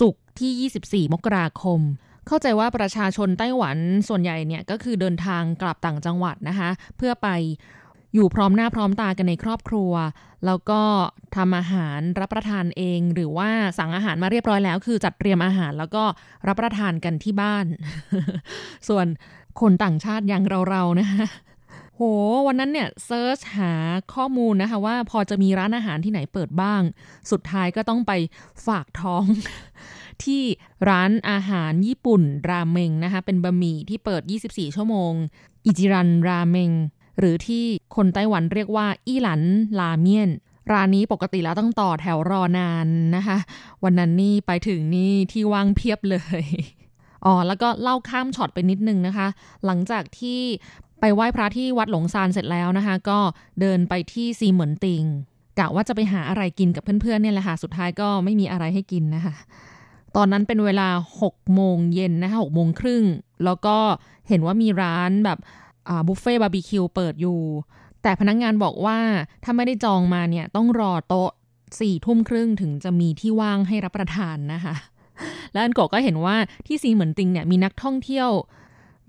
[SPEAKER 4] ศุกร์ที่ 24 มกราคม เข้าใจว่าประชาชนไต้หวันส่วนใหญ่เนี่ยก็คือเดินทางกลับต่างจังหวัดนะคะ เพื่อไป อยู่พร้อมหน้าพร้อมตากันในครอบครัว แล้วก็ทำอาหารรับประทานเอง หรือว่าสั่งอาหารมาเรียบร้อยแล้ว คือจัดเตรียมอาหารแล้วก็รับประทานกันที่บ้าน ส่วนคนต่างชาติอย่างเราๆนะคะโห วันนั้นเนี่ยเซิร์ชหาข้อมูลนะคะว่าพอจะมีร้านอาหารที่ไหนเปิดบ้าง สุดท้ายก็ต้องไปฝากท้อง ที่ร้านอาหารญี่ปุ่นราเมงนะคะ เป็นบะหมี่ที่เปิด 24 ชั่วโมง อิจิรันราเมง หรือที่คนไต้หวันเรียกว่าอี้หลันราเมียน ร้านนี้ปกติแล้วต้องต่อแถวรอนานนะคะ วันนั้นนี่ไปถึงนี่ที่ว่างเพียบเลยอ๋อแล้วก็เล่าข้ามช็อตไปนิดนึงนะคะ หลังจากที่ไปไหว้พระที่วัดหลงซานเสร็จแล้วนะคะ ก็เดินไปที่ซีเหมือนติงกะว่าจะไปหาอะไรกินกับเพื่อนๆเนี่ยแหละค่ะ สุดท้ายก็ไม่มีอะไรให้กินนะคะ ตอนนั้นเป็นเวลา6โมงเย็นนะคะ6โมงครึ่ง แล้วก็เห็นว่ามีร้านแบบ บุฟเฟ่บาร์บีคิวเปิดอยู่ แต่พนักงงานบอกว่าถ้าไม่ได้จองมาเนี่ยต้องรอโต๊ะสี่ทุ่มครึ่งถึงจะมีที่ว่างให้รับประทานนะคะ แล้วอันโกก็เห็นว่าที่ซีเหมือนติงเนี่ยมีนักท่องเที่ยว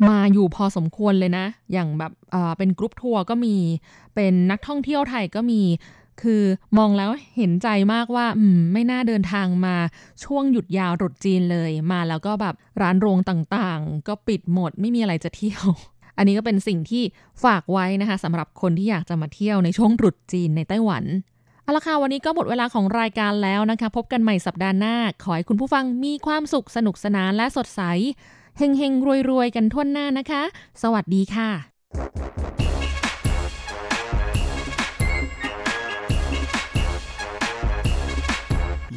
[SPEAKER 4] มาอยู่พอสมควรเลยนะ อย่างแบบเป็นกรุ๊ปทัวร์ก็มี เป็นนักท่องเที่ยวไทยก็มี คือมองแล้วเห็นใจมากว่าอืมไม่น่าเดินทางมาช่วงหยุดยาวรุดจีนเลย มาแล้วก็แบบร้านโรงต่างๆ ก็ปิดหมดไม่มีอะไรจะเที่ยว อันนี้ก็เป็นสิ่งที่ฝากไว้นะคะสำหรับคนที่อยากจะมาเที่ยวในช่วงตรุษจีนในไต้หวันเอาละค่ะวันนี้ก็หมดเวลาของรายการแล้วนะคะ พบกันใหม่สัปดาห์หน้า ขอให้คุณผู้ฟังมีความสุขสนุกสนานและสดใสเฮงเฮงรวยรวยกันทั่วหน้านะคะ สวัสดีค่ะ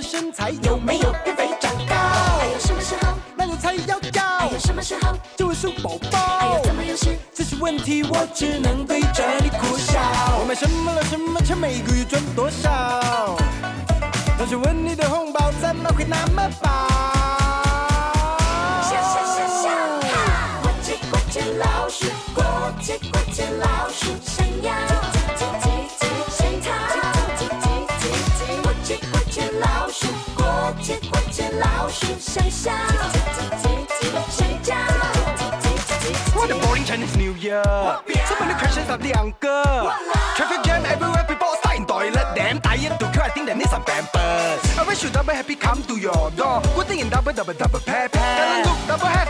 [SPEAKER 3] 的
[SPEAKER 5] 身材有没有变肥长高？
[SPEAKER 3] 还有什么时候？
[SPEAKER 5] 那路才要高
[SPEAKER 3] 还有，什么时候？
[SPEAKER 5] 就会数宝
[SPEAKER 3] 还有
[SPEAKER 5] 宝。
[SPEAKER 3] 怎么有事？
[SPEAKER 5] 这些问题我只能对着你苦笑。我买什么了什么车，每个月赚多少？同学问你的红包怎么会那么薄？The uncle. Traffic jam everywhere, people start in toilet. Damn tired to queue, I think they need some pampers. I wish you double happy come to your door. Good thing in double, double, double pay pay. Double look, double have,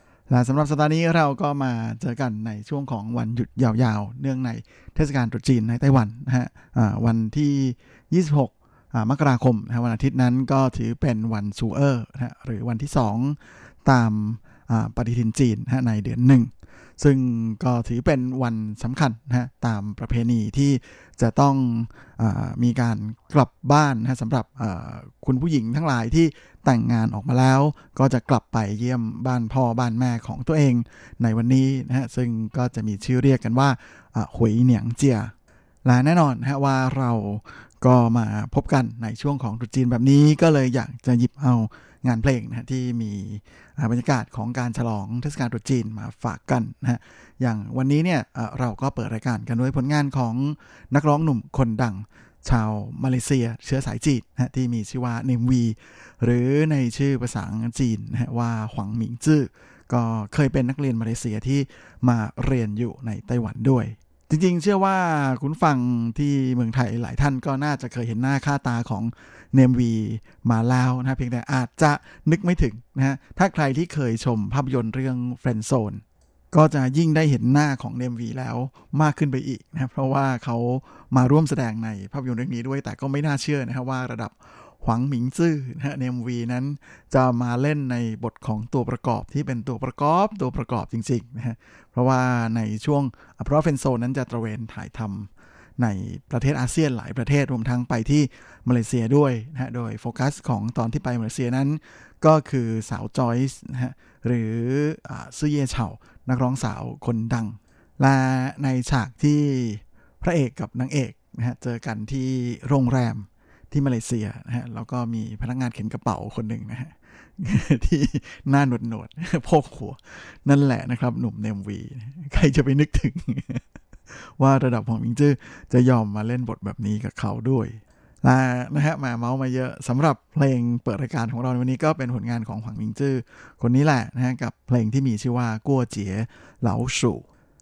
[SPEAKER 6] และสำหรับสัปดาห์นี้เราก็มาเจอกันในช่วงของวันหยุดยาวๆ เนื่องในเทศกาลตรุษจีนในไต้หวันนะฮะวันที่ 26 มกราคมนะวันอาทิตย์นั้นก็ถือเป็นวันซูเออร์นะฮะหรือวันที่ 2 ตามปฏิทินจีนนะในเดือนหนึ่ง ซึ่งก็ถือเป็นวันสำคัญนะฮะตามประเพณีที่จะต้องอมีการกลับบ้านนะสำหรับคุณผู้หญิงทั้งหลายที่แต่งงานออกมาแล้ว ก็จะกลับไปเยี่ยมบ้านพ่อบ้านแม่ของตัวเองในวันนี้นะฮะซึ่งก็จะมีชื่อเรียกกันว่าหวยเหนียงเจียและแน่นอนนะฮะว่าเราก็มาพบกันในช่วงของตรุษจีนแบบนี้ก็เลยอยากจะหยิบเอา งานเพลงนะฮะที่มีบรรยากาศของการฉลองเทศกาลตรุษจีนมาฝากกันนะฮะอย่างวันนี้เนี่ยเราก็เปิดรายการกันด้วยผลงานของนักร้องหนุ่มคนดังชาวมาเลเซียเชื้อสายจีนนะฮะที่มีชื่อว่าเนมวี หรือในชื่อภาษาจีนนะฮะว่าหวังหมิงจื้อก็เคยเป็นนักเรียนมาเลเซียที่มาเรียนอยู่ในไต้หวันด้วย จริงๆ เชื่อว่าคุณฟังที่เมืองไทยหลายท่านก็น่าจะเคยเห็นหน้าค่าตาของ เนมวีมาแล้วนะเพียงแต่อาจจะนึกไม่ถึงนะฮะถ้าใครที่เคยชมภาพยนตร์เรื่อง f r i e n d z o n ก็จะยิ่งได้เห็นหน้าของเนมวีแล้วมากขึ้นไปอีกนะเพราะว่าเขามาร่วมแสดงในภาพยนตร์เรื่องนี้ด้วย แต่ก็ไม่น่าเชื่อนะครว่าระดับหวังหมิงซื่อนะฮะเนมวีนั้นจะมาเล่นในบทของตัวประกอบที่เป็นตัวประกอบตัวประกอบจริงๆนะฮะเพราะว่าในช่วงเพราะเฟนโซนั้นจะตระเวนถ่ายทำ ในประเทศอาเซียนหลายประเทศรวมทั้งไปที่มาเลเซียด้วยนะฮะโดยโฟกัสของตอนที่ไปมาเลเซียนั้น ก็คือสาวจอยส์นะฮะหรือซื่อเย่เฉานักร้องสาวคนดัง และในฉากที่พระเอกกับนางเอกนะฮะเจอกันที่โรงแรมที่มาเลเซียนะฮะแล้วก็มีพนักงานเข็นกระเป๋าคนหนึ่งนะฮะที่หน้าหนวดหนวดพกหัว นั่นแหละนะครับ หนุ่มเนมวี ใครจะไปนึกถึง ว่าระดับของมิงจื้อจะยอมมาเล่นบทแบบนี้กับเขาด้วยและนะฮะมาเมาส์มาเยอะสำหรับเพลงเปิดรายการของเราในวันนี้ก็เป็นผลงานของหวังมิงจื้อคนนี้แหละนะฮะกับเพลงที่มีชื่อว่ากัวเจี๋ยเหลาสู่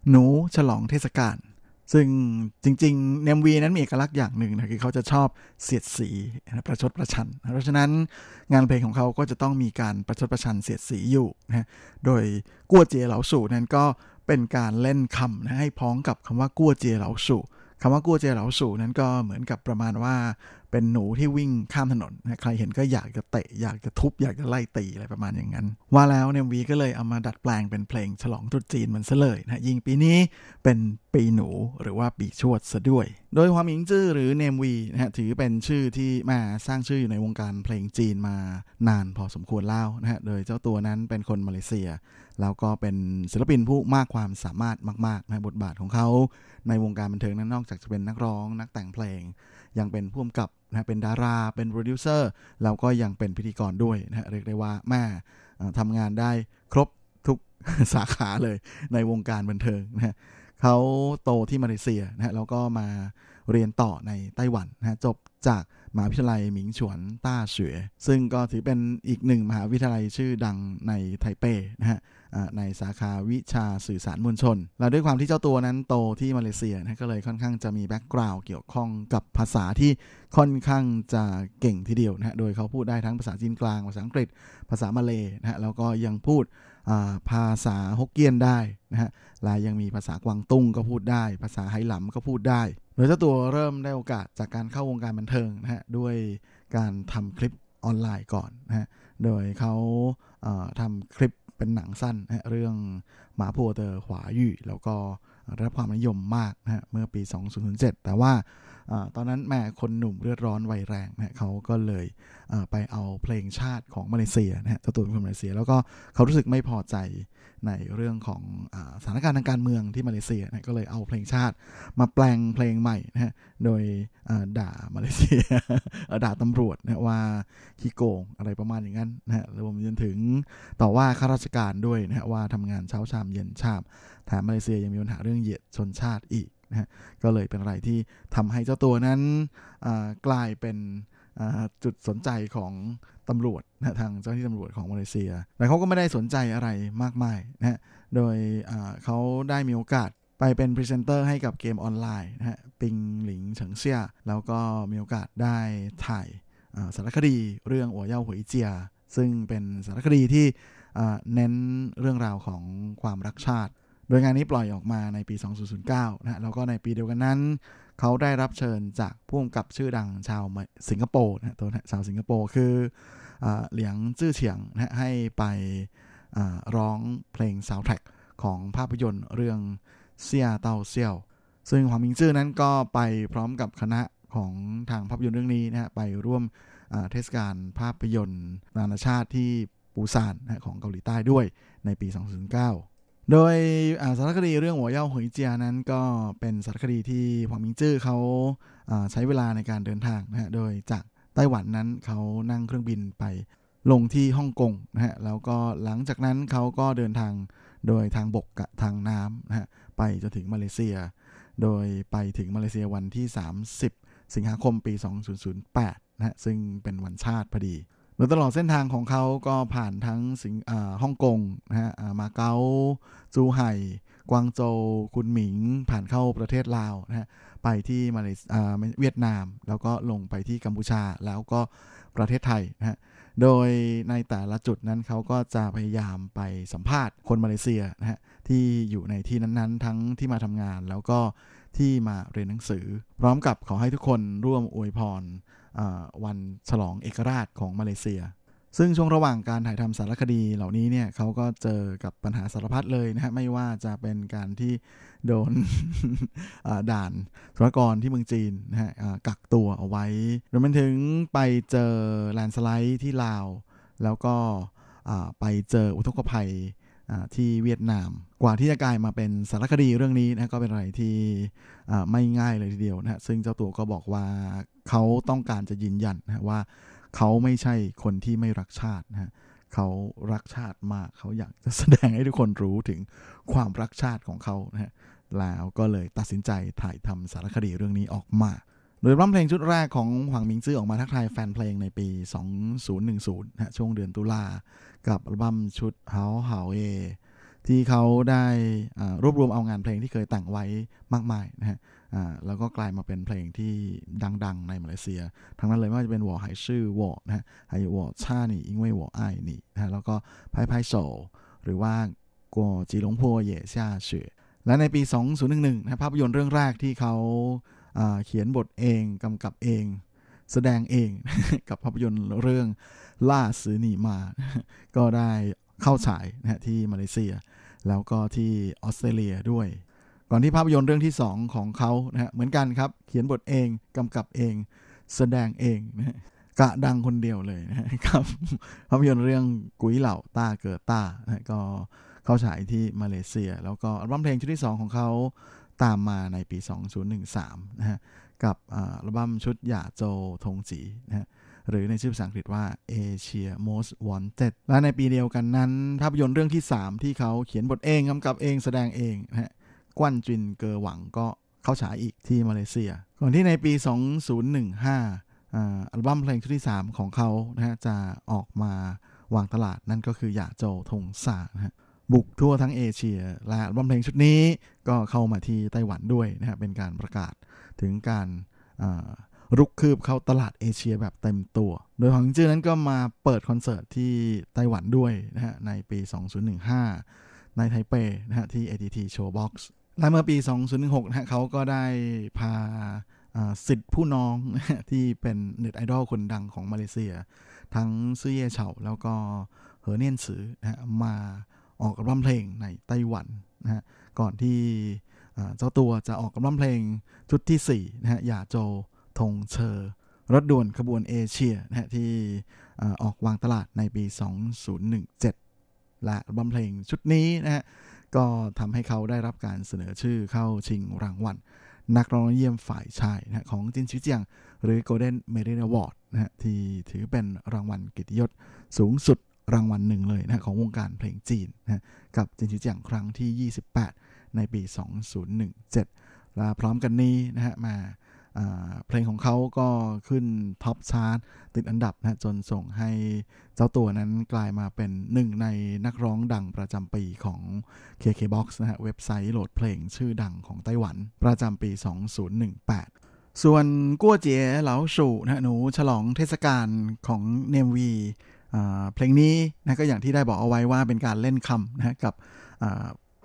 [SPEAKER 6] หนูฉลองเทศกาลซึ่งจริงๆเนมวีนั้นมีเอกลักษณ์อย่างหนึ่งนะคือเขาจะชอบเสียดสีนะประชดประชัน เพราะฉะนั้นงานเพลงของเขาก็จะต้องมีการประชดประชันเสียดสีอยู่นะฮะโดยกัวเจียเหลาสู่นั้นก็ เป็นการเล่นคำนะให้พ้องกับคำว่ากัวเจียเหลาสู่คำว่ากัวเจียเหลาสู่นั้นก็เหมือนกับประมาณว่า เป็นหนูที่วิ่งข้ามถนนนะใครเห็นก็อยากจะเตะอยากจะทุบอยากจะไล่ตีอะไรประมาณอย่างนั้น ว่าแล้ว Namewee ก็เลยเอามาดัดแปลงเป็นเพลงฉลองตรุษจีนมันซะเลยนะยิ่งปีนี้เป็นปีหนูหรือว่าปีชวดซะด้วย โดยหวงหมิงจื้อหรือ Namewee นะฮะถือเป็นชื่อที่มาสร้างชื่ออยู่ในวงการเพลงจีนมานานพอสมควรแล้วนะฮะโดยเจ้าตัวนั้นเป็นคนมาเลเซีย แล้วก็เป็นศิลปินผู้มากความสามารถมากๆนะบทบาทของเขา ในวงการบันเทิงนั้นนอกจากจะเป็นนักร้องนักแต่งเพลง ยังเป็นผู้กำกับนะเป็นดาราเป็นโปรดิวเซอร์แล้วก็ยังเป็นพิธีกรด้วยนะเรียกได้ว่าแม่ทำงานได้ครบทุกสาขาเลยในวงการบันเทิงนะเขาโตที่มาเลเซียนะแล้วก็มา เรียนต่อในไต้หวันนะฮะจบจากมหาวิทยาลัยหมิงฉวนต้าเฉวยซึ่งก็ถือเป็นอีกหนึ่งมหาวิทยาลัยชื่อดังในไทเปนะฮะในสาขาวิชาสื่อสารมวลชน และด้วยความที่เจ้าตัวนั้นโตที่มาเลเซียนะก็เลยค่อนข้างจะมี background เกี่ยวข้องกับภาษาที่ค่อนข้างจะเก่งทีเดียวนะฮะโดยเขาพูดได้ทั้งภาษาจีนกลางภาษาอังกฤษ ภาษามาเลยนะฮะแล้วก็ยังพูด ภาษาฮกเกี้ยนได้นะฮะและยังมีภาษากวางตุ้งก็พูดได้ ภาษาไหหลำก็พูดได้โดยเจ้าตัวเริ่มได้โอกาสจากการเข้าวงการบันเทิงนะฮะด้วยการทำคลิปออนไลน์ก่อนนะฮะโดยเขาเอ่อทำคลิปเป็นหนังสั้นนะะเรื่องหมาพัวเตอร์ขวายู่แล้วก็ได้รับความนิยมมากนะฮะเมื่อปี 2007 แต่ว่า ตอนนั้นแม่คนหนุ่มเลือดร้อนวัยแรงนะเขาก็เลยไปเอาเพลงชาติของมาเลเซียนะฮะเจ้าตัวเป็นคนมาเลเซีย แล้วก็เขารู้สึกไม่พอใจในเรื่องของอสถานการณ์ทางการเมืองที่มาเลเซียนะก็เลยเอาเพลงชาติมาแปลงเพลงใหม่นะฮะโดยด่ามาเลเซียด่าตำรวจนะฮะว่าขี้โกงอะไรประมาณอย่างนั้นนะฮะรวมจนถึงต่อว่าข้าราชการด้วยนะฮะว่าทำงานเช้าชามเย็นชามแถมมาเลเซียยังมีปัญหาเรื่องเหยียดชนชาติอีก นะฮะก็เลยเป็นอะไรที่ทำให้เจ้าตัวนั้นกลายเป็นจุดสนใจของตำรวจนะทางเจ้าหน้าที่ตำรวจของมาเลเซีย แต่เขาก็ไม่ได้สนใจอะไรมากมายนะฮะโดยเขาได้มีโอกาสไปเป็นพรีเซนเตอร์ให้กับเกมออนไลน์นะฮะ兵临城下 แล้วก็มีโอกาสได้ถ่ายสารคดีเรื่อง我要回家 ซึ่งเป็นสารคดีที่เน้นเรื่องราวของความรักชาติ โดยงานนี้ปล่อยออกมาในปี 2009นะฮะแล้วก็ในปีเดียวกันนั้น เขาได้รับเชิญจากผู้กำกับชื่อดังชาวสิงคโปร์นะฮะตัวชาวสิงคโปร์คือเหลียงจื้อเฉียงนะฮะให้ไปร้องเพลงซาวด์แทร็กของภาพยนตร์เรื่องเซียเต้าเซียว ซึ่งหวังมิงจื้อนั้นก็ไปพร้อมกับคณะของทางภาพยนตร์เรื่องนี้นะฮะไปร่วมเทศกาลภาพยนตร์นานาชาติที่ปูซานนะฮะของเกาหลีใต้ด้วยในปี 2009 โดยสารคดีเรื่องหัวเย่าหวยเจียนั้นก็เป็นสารคดีที่หวังมิงจื้อเขาใช้เวลาในการเดินทางนะฮะ โดยจากไต้หวันนั้นเขานั่งเครื่องบินไปลงที่ฮ่องกงนะฮะ แล้วก็หลังจากนั้นเขาก็เดินทางโดยทางบกกับทางน้ำนะฮะ ไปจนถึงมาเลเซีย โดยไปถึงมาเลเซียวันที่ 30 สิงหาคมปี 2008นะฮะ ซึ่งเป็นวันชาติพอดี โดยตลอดเส้นทางของเขาก็ผ่านทั้งสิงฮ่องกงนะฮะมาเก๊าจูไห่ กวางโจวคุนหมิง ผ่านเข้าประเทศลาวนะฮะไปที่มาเลเวียดนาม แล้วก็ลงไปที่กัมพูชาแล้วก็ประเทศไทยนะฮะโดยในแต่ละจุดนั้นเขาก็จะพยายามไปสัมภาษณ์คนมาเลเซียนะฮะที่อยู่ในที่นั้นๆ ทั้งที่มาทำงานแล้วก็ที่มาเรียนหนังสือ พร้อมกับขอให้ทุกคนร่วมอวยพร วันฉลองเอกราชของมาเลเซีย ซึ่งช่วงระหว่างการถ่ายทำสารคดีเหล่านี้เนี่ยเขาก็เจอกับปัญหาสารพัดเลยนะฮะไม่ว่าจะเป็นการที่โดนด่านสุรกรที่เมืองจีนนะฮะกักตัวเอาไว้รวมไปถึงไปเจอแลนสไลด์ที่ลาว แล้วก็ไปเจออุทกภัย ที่เวียดนาม กว่าที่จะกลายมาเป็นสารคดีเรื่องนี้นะก็เป็นอะไรที่ไม่ง่ายเลยทีเดียวนะซึ่งเจ้าตัวก็บอกว่าเขาต้องการจะยืนยันนะว่าเขาไม่ใช่คนที่ไม่รักชาตินะเขารักชาติมาก เขาอยากจะแสดงให้ทุกคนรู้ถึงความรักชาติของเขานะฮะแล้วก็เลยตัดสินใจถ่ายทำสารคดีเรื่องนี้ออกมา โดยร้องเพลงชุดแรกของหวังมิงซื่อออกมาทักทายแฟนเพลงในปี 2010 นะช่วงเดือนตุลา กับอัลบั้มชุดเฮาเฮาเอที่เขาได้รวบรวมเอางานเพลงที่เคยแต่งไว้มากมายนะฮะแล้วก็กลายมาเป็นเพลงที่ดังๆ ในมาเลเซีย ทั้งนั้นเลยไม่ว่าจะเป็นวอหายชื่อวอนะฮะหายวอชานี่อิงเว่ยวอไอนี่นะฮะแล้วก็ไพ่ไพ่โซหรือว่ากัวจีหลงพัวเย่ซาเฉยและในปี 2011นะภาพยนตร์เรื่องแรกที่เขา เขียนบทเองกำกับเอง แสดงเองกับภาพยนตร์เรื่องล่าสือหนีมา ก็ได้เข้าฉายนะที่มาเลเซีย แล้วก็ที่ออสเตรเลียด้วย ก่อนที่ภาพยนตร์เรื่องที่ 2 ของเขานะฮะเหมือนกันครับเขียนบทเองกำกับเอง แสดงเองนะกะดังคนเดียวเลยนะครับภาพยนตร์เรื่องกุยเหล่าต้าเกิดต้านะก็เข้าฉายที่มาเลเซีย แล้วก็อัลบั้มเพลงชุดที่ 2 ของเขา ตามมาในปี 2013 นะฮะ กับอัลบั้มชุดหย่าโจทงจีนะฮะ หรือในชื่อภาษาอังกฤษว่า Asia Most Wanted และในปีเดียวกันนั้น ภาพยนตร์เรื่องที่ 3 ที่เขาเขียนบทเองกำกับเองแสดงเองนะฮะ กวนจินเกอหวังก็เข้าฉายอีกที่มาเลเซีย ก่อนที่ในปี 2015อัลบั้มเพลงชุดที่ 3 ของเขานะฮะจะออกมาวางตลาดนั่นก็คือหย่าโจทงซานะฮะ บุกทั่วทั้งเอเชีย และอัลบั้มเพลงชุดนี้ก็เข้ามาที่ไต้หวันด้วยนะฮะเป็นการประกาศถึงการรุกคืบเข้าตลาดเอเชียแบบเต็มตัว โดยหวังจื้อนั้นก็มาเปิดคอนเสิร์ตที่ไต้หวันด้วยนะฮะในปี 2015 ในไทเปนะฮะที่ ATT Showbox และเมื่อปี 2016นะฮะเขาก็ได้พาศิษย์ผู้น้องที่เป็นเน็ตไอดอลคนดังของมาเลเซีย ทั้งซื่อเย่เฉาแล้วก็เหอเนียนซือนะฮะมา ออกอัลบั้มเพลงในไต้หวันนะฮะก่อนที่เจ้าตัวจะออกอัลบั้มเพลงชุดที่4นะฮะ亚洲通车 รถด่วนขบวนเอเชียนะฮะที่ออกวางตลาดในปี 2017 และอัลบั้มเพลงชุดนี้นะฮะก็ทำให้เขาได้รับการเสนอชื่อเข้าชิงรางวัล นักร้องเยี่ยมฝ่ายชายนะของจินชิเจียง หรือ Golden Merit Award นะฮะที่ถือเป็นรางวัลกิตยศสูงสุด รางวัลหนึ่งเลยนะของวงการเพลงจีนนะกับจินชิเจียงครั้งที่ 28 ในปี 2017 และพร้อมกันนี้นะฮะมาเพลงของเขาก็ขึ้นท็อปชาร์ตติดอันดับนะจนส่งให้เจ้าตัวนั้นกลายมาเป็นหนึ่งในนักร้องดังประจำปีของ KKBOX นะฮะเว็บไซต์โหลดเพลงชื่อดังของไต้หวัน ประจำปี 2018 ส่วนกั้วเจ๋เหลาสู่นะหนูฉลองเทศกาลของเนมวี เพลงนี้นะก็อย่างที่ได้บอกเอาไว้ว่าเป็นการเล่นคำนะกับ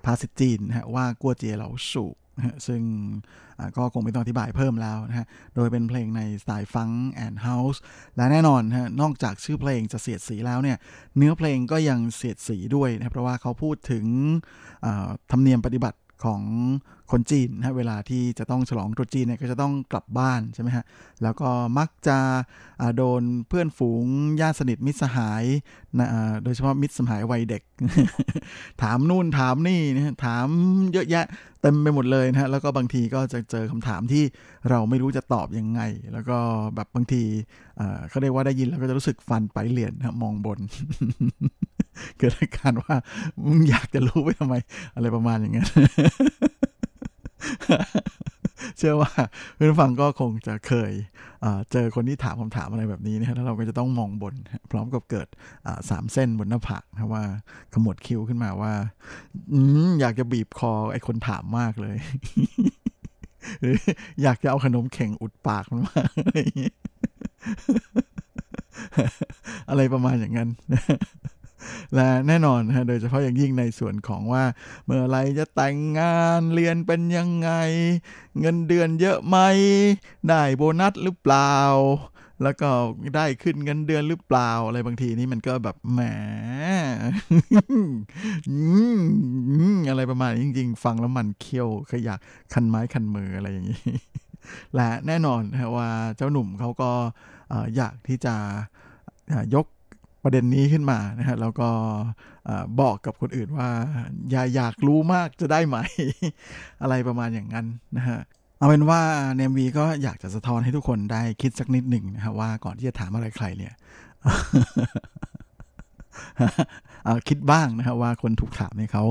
[SPEAKER 6] ภาษาจีนนะว่ากัวเจี๋ยเหลาสู่ซึ่งก็คงไม่ต้องอธิบายเพิ่มแล้วนะฮะ โดยเป็นเพลงในสไตล์ funk and house และแน่นอนฮะนอกจากชื่อเพลงจะเสียดสีแล้วเนี่ย เนื้อเพลงก็ยังเสียดสีด้วยนะ เพราะว่าเขาพูดถึงธรรมเนียมปฏิบัติ ของคนจีนนะเวลาที่จะต้องฉลองตรุษจีนเนี่ยก็จะต้องกลับบ้านใช่ไหมฮะแล้วก็มักจะโดนเพื่อนฝูงญาติสนิทมิตรสหายนะโดยเฉพาะมิตรสหายวัยเด็ก ถามนู่นถามนี่นะถามเยอะแยะเต็มไปหมดเลยนะฮะแล้วก็บางทีก็จะเจอคำถามที่เราไม่รู้จะตอบยังไง แล้วก็แบบบางทีเขาเรียกว่าได้ยินแล้วก็จะรู้สึกฟันไปเหรียญนะมองบน เกิดอาการว่ามึงอยากจะรู้ไปทำไม อะไรประมาณอย่างเงี้ยเชื่อว่าเพื่อนฟังก็คงจะเคยเจอคนที่ถามคำถามอะไรแบบนี้นะแล้วเราก็จะต้องมองบน พร้อมกับเกิดสามเส้นบนหน้าผากนะว่าขมวดคิ้วขึ้นมาว่าอยากจะบีบคอไอ้คนถามมากเลย หรืออยากจะเอาขนมเข่งอุดปากมันมากอะไรอย่างงี้อะไรประมาณอย่างนั้น และแน่นอนฮะโดยเฉพาะอย่างยิ่งในส่วนของว่า เมื่อไรจะแต่งงานเรียนเป็นยังไง เงินเดือนเยอะไหม ได้โบนัสหรือเปล่า แล้วก็ได้ขึ้นเงินเดือนหรือเปล่า อะไรบางทีนี่มันก็แบบแหมอะไรประมาณนี้จริง ๆ ฟังแล้วมันเคี้ยวขยะคันไม้คันมืออะไรอย่างนี้และแน่นอนฮะว่าเจ้าหนุ่มเขาก็เอ่อยากที่จะยก ประเด็นนี้ขึ้นมานะฮะแล้วก็บอกกับคนอื่นว่า อย่าอยากรู้มากจะได้ไหม อะไรประมาณอย่างนั้นนะฮะเอาเป็นว่าเนมวีก็อยากจะสะท้อนให้ทุกคนได้คิดสักนิดหนึ่งนะฮะว่าก่อนที่จะถามอะไรใครเนี่ยคิดบ้างนะฮะว่าคนถูกถามเนี่ยเขา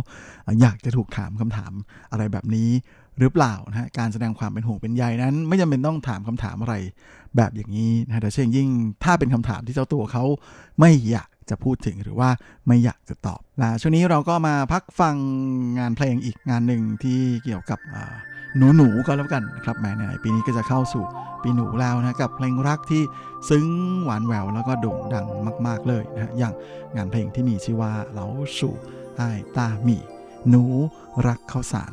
[SPEAKER 6] เอ่ออยากจะถูกถามคำถามอะไรแบบนี้ หรือเปล่านะฮะการแสดงความเป็นห่วงเป็นใยนั้น ไม่จำเป็นต้องถามคำถามอะไรแบบอย่างนี้นะแต่เช่นยิ่งถ้าเป็นคำถามที่เจ้าตัวเขาไม่อยากจะพูดถึงหรือว่าไม่อยากจะตอบและช่วงนี้เราก็มาพักฟังงานเพลงอีกงานหนึ่งที่เกี่ยวกับหนูหนูๆก็แล้วกันนะครับแหมไหนปีนี้ก็จะเข้าสู่ปีหนูแล้วนะกับเพลงรักที่ซึ้งหวานแหววแล้วก็โด่งดังมาก ๆเลยนะฮะอย่างงานเพลงที่มีชื่อว่าเหลาสู่ไอ้ตาหมี่หนูรักข้าวสาร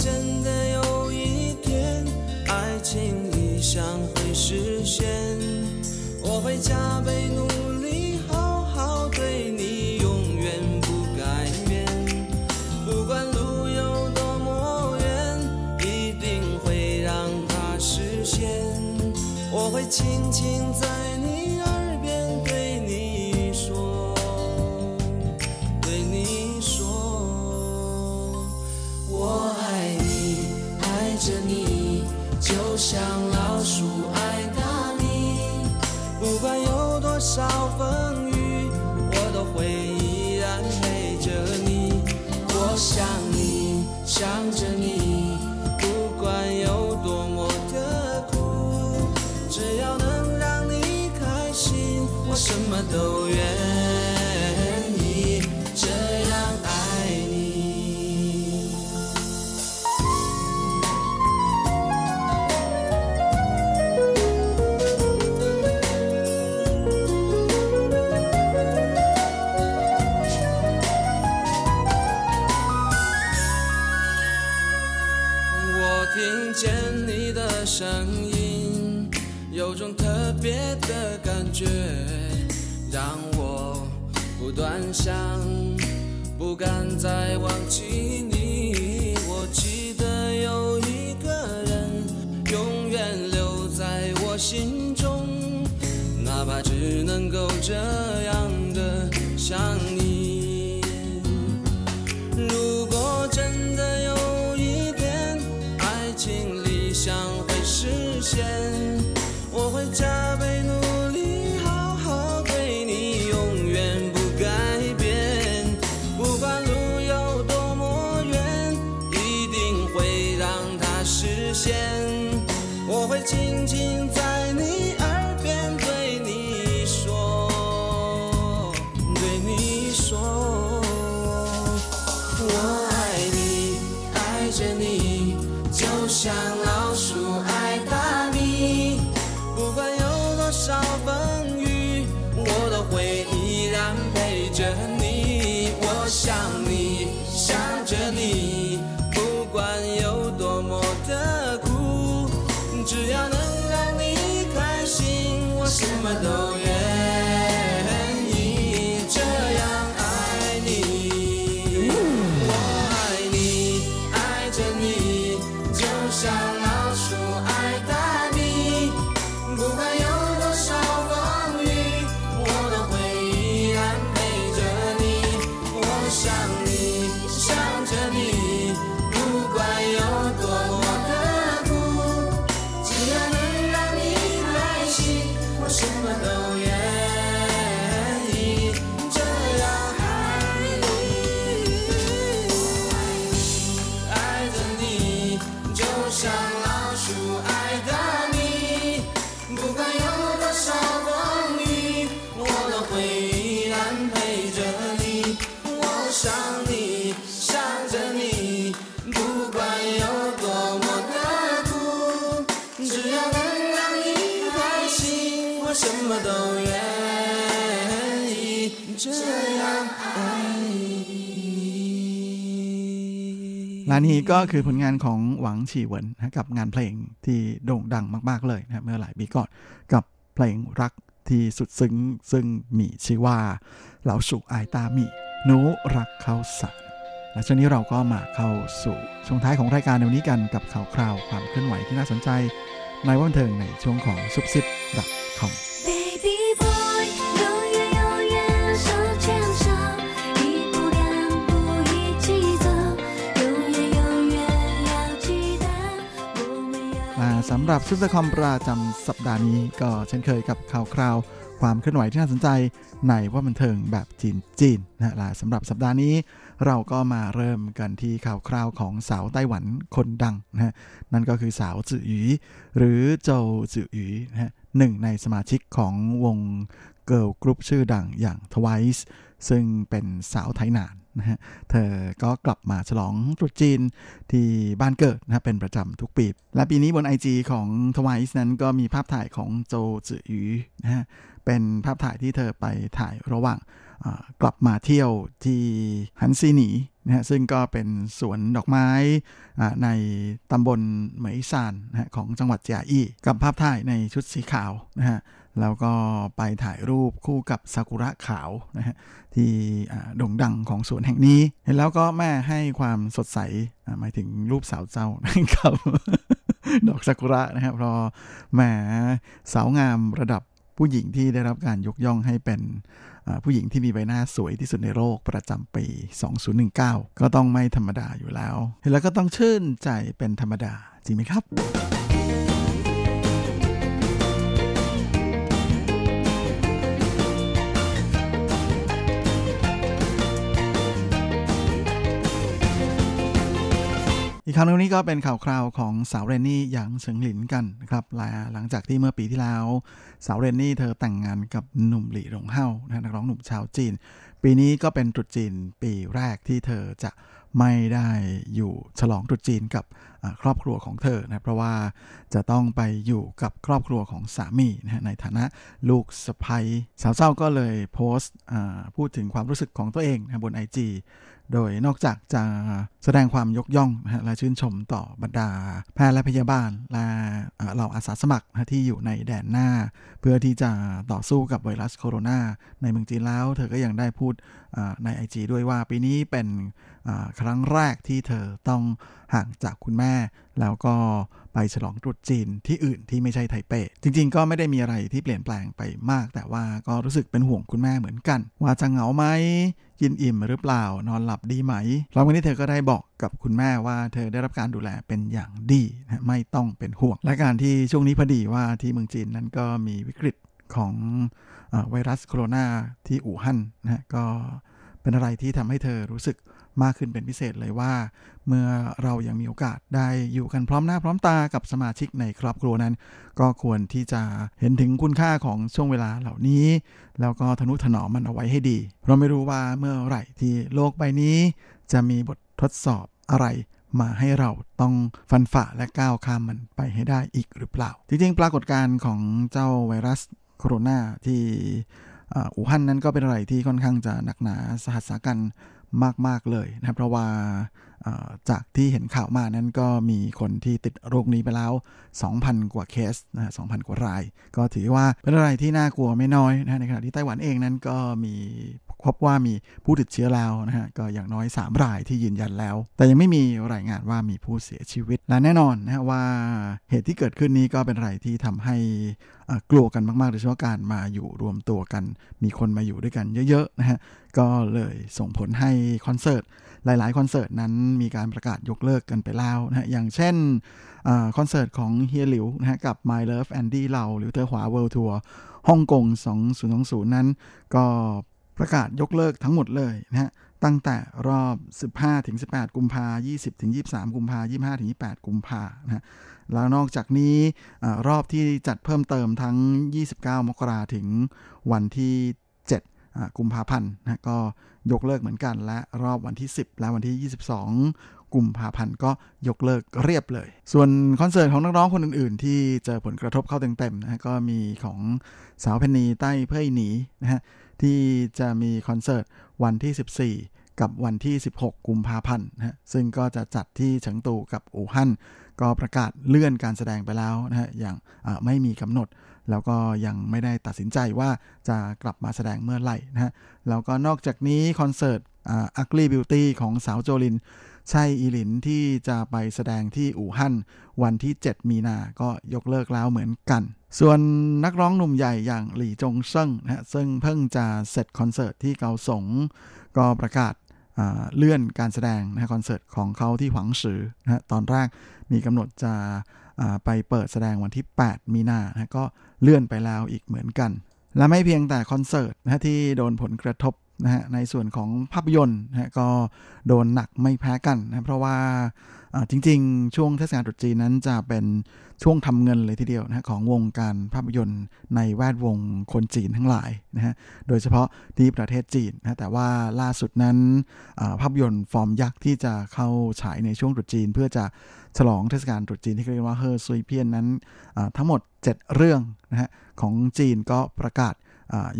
[SPEAKER 7] 想会实现，我会加倍努力，好好对你，永远不改变。不管路有多么远，一定会让它实现。我会轻轻在你耳边对你说，对你说。我爱你，爱着你，就像老少风雨，我都会依然陪着你。我想你，想着你，不管有多么的苦，只要能让你开心，我什么都不断想，不敢再忘记你。我记得有一个人永远留在我心中，哪怕只能够这样的想你。这样爱你。
[SPEAKER 6] และนี่ก็คือผลงานของหวังฉีเหวินนะกับงานเพลงที่โด่งดังมาก ๆ เลยนะเมื่อหลายปีก่อนกับเพลงรักที่สุดซึ้ง ซึ่งมีชื่อว่าเหลาสุอายตามีหนูรักเขาสารและช่วงนี้เราก็มาเข้าสู่ช่วงท้ายของรายการในวันนี้กันกับข่าวคราวความเคลื่อนไหวที่น่าสนใจ ในวันบันเทิงในช่วงของซุปซิป .com
[SPEAKER 3] Baby boy，永
[SPEAKER 6] สำหรับซุปเปอร์คอมประจำสัปดาห์นี้ก็เช่นเคยกับข่าวคราว ความเคลื่อนไหวที่น่าสนใจในว่าบันเทิงแบบจีนจีนนะฮะและสำหรับสัปดาห์นี้ เราก็มาเริ่มกันที่ข่าวคราวของสาวไต้หวันคนดังนะฮะนั่นก็คือสาวจื่อหยีหรือโจจื่อหยีนะหนึ่งในสมาชิกของวง girl group ชื่อดังอย่าง Twice ซึ่งเป็นสาวไถหนาน นะฮะเธอก็กลับมาฉลองตรุษจีนที่บ้านเกิดนะเป็นประจำทุกปี และปีนี้บน IG ของ Twice นั้นก็มีภาพถ่ายของโจจือหยีนะฮะเป็นภาพถ่ายที่เธอไปถ่ายระหว่างกลับมาเที่ยวที่ฮันซีหนีนะฮะซึ่งก็เป็นสวนดอกไม้ในตำบลเหมยซานนะฮะของจังหวัดเจียอี้กับภาพถ่ายในชุดสีขาวนะฮะ แล้วก็ไปถ่ายรูปคู่กับซากุระขาวนะฮะที่โด่งดังของสวนแห่งนี้ เห็นแล้วก็แม่ให้ความสดใสหมายถึงรูปสาวเจ้านะครับดอกซากุระนะครับเพราะแหมสาวงามระดับผู้หญิงที่ได้รับการยกย่องให้เป็นผู้หญิงที่มีใบหน้าสวยที่สุดในโลกประจำปี 2019 ก็ต้องไม่ธรรมดาอยู่แล้ว เห็นแล้วก็ต้องชื่นใจเป็นธรรมดาจริงไหมครับ อีกครั้นนี้ก็เป็นข่าวคราวของสาวเรนนี่หยางเฉิงหลินกันนะครับหลังจากที่เมื่อปีที่แล้ว สาวเรนนี่เธอแต่งงานกับหนุ่มหลี่หลงเฮานะนักร้องหนุ่มชาวจีน ปีนี้ก็เป็นตรุษจีนปีแรกที่เธอจะ ไม่ได้อยู่ฉลองตรุษจีนกับครอบครัวของเธอนะเพราะว่าจะต้องไปอยู่กับครอบครัวของสามีนะในฐานะลูกสะใภ้สาวเจ้าก็เลยโพสต์พูดถึงความรู้สึกของตัวเองนะบน IG โดยนอกจากจะแสดงความยกย่องนะและชื่นชมต่อบรรดา แพทย์และพยาบาล และเหล่าอาสาสมัครนะที่อยู่ในแดนหน้า เพื่อที่จะต่อสู้กับไวรัสโคโรนาในเมืองจีนแล้ว เธอก็ยังได้พูดใน IG ด้วยว่าปีนี้เป็นครั้งแรกที่เธอต้องห่างจากคุณแม่ แล้วก็ไปฉลองตรุษจีนที่อื่นที่ไม่ใช่ไทเป จริงๆ ก็ไม่ได้มีอะไรที่เปลี่ยนแปลงไปมาก แต่ว่าก็รู้สึกเป็นห่วงคุณแม่เหมือนกัน ว่าจะเหงาไหมกินอิ่มหรือเปล่านอนหลับดีไหมพร้อมกันนี้เธอก็ได้บอกกับคุณแม่ว่าเธอได้รับการดูแลเป็นอย่างดีนะไม่ต้องเป็นห่วง และการที่ช่วงนี้พอดีว่าที่เมืองจีนนั้นก็มีวิกฤตของอไวรัสโคโรนาที่อู่ฮั่นนะก็ เป็นอะไรที่ทำให้เธอรู้สึกมากขึ้นเป็นพิเศษเลยว่า เมื่อเรายังมีโอกาสได้อยู่กันพร้อมหน้าพร้อมตากับสมาชิกในครอบครัวนั้น ก็ควรที่จะเห็นถึงคุณค่าของช่วงเวลาเหล่านี้ แล้วก็ทนุถนอมมันเอาไว้ให้ดี เราไม่รู้ว่าเมื่อไหร่ที่โลกใบนี้ จะมีบททดสอบอะไรมาให้เราต้องฟันฝ่าและก้าวข้ามมันไปให้ได้อีกหรือเปล่า จริงๆ ปรากฏการณ์ของเจ้าไวรัสโคโรนาที่ อู่ฮั่นนั้นก็เป็นอะไรที่ค่อนข้างจะหนักหนาสหัสสากันมาก ๆ เลยนะเพราะว่า จากที่เห็นข่าวมานั้นก็มีคนที่ติดโรคนี้ไปแล้ว 2,000 กว่าเคสนะ2,000 กว่าราย ก็ถือว่าเป็นอะไรที่น่ากลัวไม่น้อยนะในขณะที่ไต้หวันเองนั้นก็มีพบว่ามีผู้ติดเชื้อแล้วนะฮะก็อย่างน้อย 3 รายที่ยืนยันแล้ว แต่ยังไม่มีรายงานว่ามีผู้เสียชีวิต และแน่นอนนะฮะว่าเหตุที่เกิดขึ้นนี้ก็เป็นอะไรที่ทำให้กลัวกันมากๆโดยเฉพาะการมาอยู่รวมตัวกัน มีคนมาอยู่ด้วยกันเยอะๆนะฮะก็เลยส่งผลให้คอนเสิร์ต หลาย ๆ คอนเสิร์ตนั้นมีการประกาศยกเลิกกันไปแล้วนะฮะอย่างเช่นคอนเสิร์ตของเฮียหลิวนะฮะกับ My Love Andy เราหรือเธอหวาเวิลด์ทัวร์ฮ่องกง 2020 นั้น ก็ประกาศยกเลิกทั้งหมดเลยนะฮะตั้งแต่รอบ 15ถึง18 กุมภา20ถึง23 กุมภา25ถึง28 กุมภานะฮะแล้วนอกจากนี้รอบที่จัดเพิ่มเติมทั้ง 29 มกราถึงวันที่ 7 กุมภาพันธ์นะก็ยกเลิกเหมือนกัน และรอบวันที่ 10 และวันที่ 22 กุมภาพันธ์ก็ยกเลิกเรียบเลย ส่วนคอนเสิร์ตของนักร้องคนอื่น ๆ ที่เจอผลกระทบเข้าเต็มๆนะก็มีของสาวเพนนีใต้เพื่อหนีนะฮะที่จะมีคอนเสิร์ตวันที่ 14กับวันที่ 16 กุมภาพันธ์นะซึ่งก็จะจัดที่เฉิงตูกับอู่ฮั่น ก็ประกาศเลื่อนการแสดงไปแล้วนะฮะ อย่างไม่มีกำหนด แล้วก็ยังไม่ได้ตัดสินใจว่าจะกลับมาแสดงเมื่อไหร่นะฮะแล้วก็นอกจากนี้คอนเสิร์ต Ugly Beauty ของสาวโจลิน ไช่อีหลินที่จะไปแสดงที่อู่ฮั่นวันที่ 7 มีนาก็ยกเลิกแล้วเหมือนกัน ส่วนนักร้องหนุ่มใหญ่อย่างหลี่จงเซิงนะฮะซึ่งเพิ่งจะเสร็จคอนเสิร์ตที่เกาสงก็ประกาศเลื่อนการแสดงนะคอนเสิร์ตของเขาที่หวังสือนะฮะตอนแรกมีกำหนดจะ ไปเปิดแสดงวันที่ 8 มีนานะก็เลื่อนไปแล้วอีกเหมือนกัน และไม่เพียงแต่คอนเสิร์ตนะที่โดนผลกระทบ นะฮะในส่วนของภาพยนตร์นะก็โดนหนักไม่แพ้กันนะเพราะว่าจริงๆ ช่วงเทศกาลตรุษจีนนั้นจะเป็นช่วงทำเงินเลยทีเดียวนะของวงการภาพยนตร์ในแวดวงคนจีนทั้งหลายนะฮะโดยเฉพาะที่ประเทศจีนนะแต่ว่าล่าสุดนั้นภาพยนตร์ฟอร์มยักษ์ที่จะเข้าฉายในช่วงตรุษจีน เพื่อจะฉลองเทศกาลตรุษจีนที่เรียกว่า贺岁片นั้นทั้งหมด 7 เรื่องนะฮะของจีนก็ประกาศ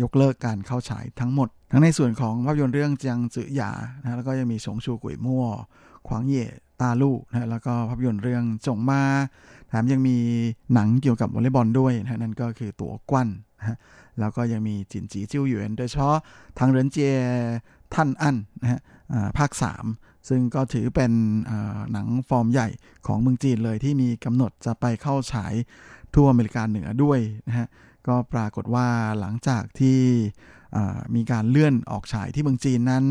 [SPEAKER 6] ยกเลิกการเข้าฉายทั้งหมด ทั้งในส่วนของภาพยนตร์เรื่อง姜子牙นะแล้วก็ยังมี熊出没狂野大陆นะแล้วก็ภาพยนตร์เรื่อง囧妈แถมยังมีหนังเกี่ยวกับวอลเลย์บอลด้วยนะนั่นก็คือ夺冠นะแล้วก็ยังมี紧急救援โดยเฉพาะทางเรินเจียท่านอันนะฮะภาค 3 ซึ่งก็ถือเป็นหนังฟอร์มใหญ่ของเมืองจีนเลยที่มีกำหนดจะไปเข้าฉายทั่วอเมริกาเหนือด้วยนะฮะก็ปรากฏว่าหลังจากที่ มีการเลื่อนออกฉายที่เมืองจีนนั้น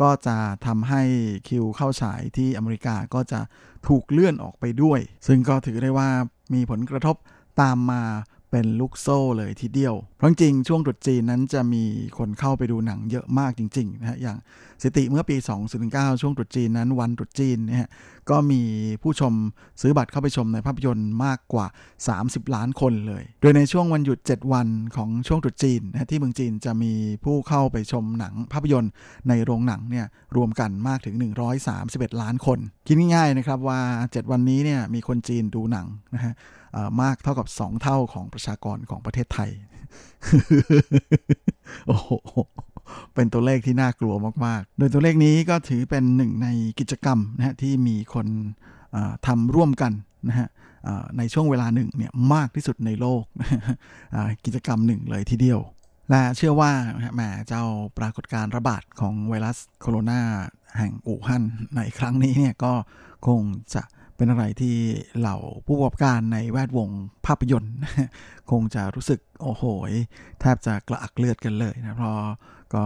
[SPEAKER 6] ก็จะทำให้คิวเข้าฉายที่อเมริกาก็จะถูกเลื่อนออกไปด้วย ซึ่งก็ถือได้ว่ามีผลกระทบตามมาเป็นลูกโซ่เลยทีเดียว เพราะจริงช่วงตรุษจีนนั้นจะมีคนเข้าไปดูหนังเยอะมากจริงๆนะฮะอย่างสิติเมื่อปี 2009 ช่วงตรุษจีนนั้นวันตรุษจีนเนี่ย ก็มีผู้ชมซื้อบัตรเข้าไปชมในภาพยนตร์มากกว่า 30 ล้านคนเลย โดยในช่วงวันหยุด 7 วันของช่วงตรุษจีนนะที่เมืองจีนจะมีผู้เข้าไปชมหนังภาพยนตร์ในโรงหนังเนี่ยรวมกันมากถึง 131 ล้านคน คิดง่ายๆนะครับว่า 7 วันนี้เนี่ยมีคนจีนดูหนังนะฮะมากเท่ากับ 2 เท่าของประชากรของประเทศไทย โอ้โห เป็นตัวเลขที่น่ากลัวมากๆ โดยตัวเลขนี้ก็ถือเป็นหนึ่งในกิจกรรมนะฮะที่มีคนทำร่วมกันนะฮะในช่วงเวลาหนึ่งเนี่ยมากที่สุดในโลกกิจกรรมหนึ่งเลยทีเดียว และเชื่อว่าแหมเจ้าปรากฏการระบาดของไวรัสโคโรนาแห่งอู่ฮั่นในครั้งนี้เนี่ยก็คงจะ เป็นอะไรที่เหล่าผู้ประกอบการในแวดวงภาพยนตร์ คงจะรู้สึกโอ้โหแทบจะกระอักเลือดกันเลยนะเพราะก็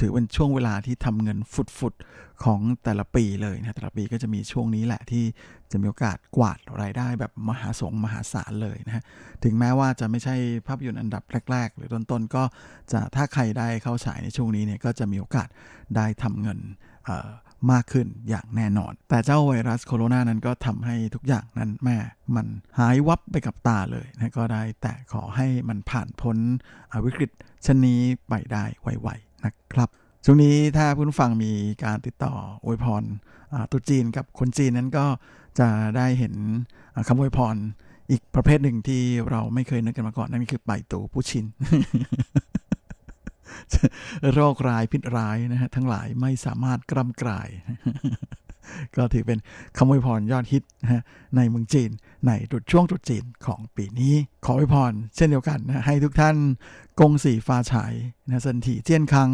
[SPEAKER 6] ถือเป็นช่วงเวลาที่ทำเงินฟุดๆของแต่ละปีเลยนะแต่ละปีก็จะมีช่วงนี้แหละที่จะมีโอกาสกวาดรายได้แบบมหาศงมหาศาลเลยนะฮะถึงแม้ว่าจะไม่ใช่ภาพยนตร์อันดับแรก ๆ หรือต้นๆก็จะถ้าใครได้เข้าฉายในช่วงนี้เนี่ยก็จะมีโอกาสได้ทำเงิน มากขึ้นอย่างแน่นอน แต่เจ้าไวรัสโคโรนานั้นก็ทำให้ทุกอย่างนั้นแม่มันหายวับไปกับตาเลยนะก็ได้แต่ขอให้มันผ่านพ้นวิกฤตชนนี้ไปได้ไวๆนะครับช่วงนี้ถ้าผู้ฟังมีการติดต่ออวยพรตุจีนกับคนจีนนั้นก็จะได้เห็นคำอวยพรอีกประเภทหนึ่งที่เราไม่เคยนึกกันมาก่อนนั่นคือไปตูผู้ชิน โรคร้ายพิษร้ายนะฮะทั้งหลายไม่สามารถกล้ำกลาย ก็ถือเป็นคำอวยพรยอดฮิตนะฮะในเมืองจีน ในตรุดช่วงตรุษจีนของปีนี้ ขออวยพรเช่นเดียวกันนะให้ทุกท่านกงสีฟ้าฉายนะสันถีเจียนคัง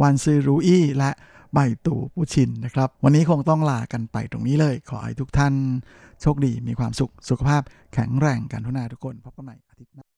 [SPEAKER 6] วานซือรูอี้และใบตู่ผู้ชินนะครับ วันนี้คงต้องลากันไปตรงนี้เลย ขอให้ทุกท่าน โชคดีมีความสุขสุขภาพแข็งแรงกันทุกนาทุกคนพบกันใหม่อาทิตย์หน้า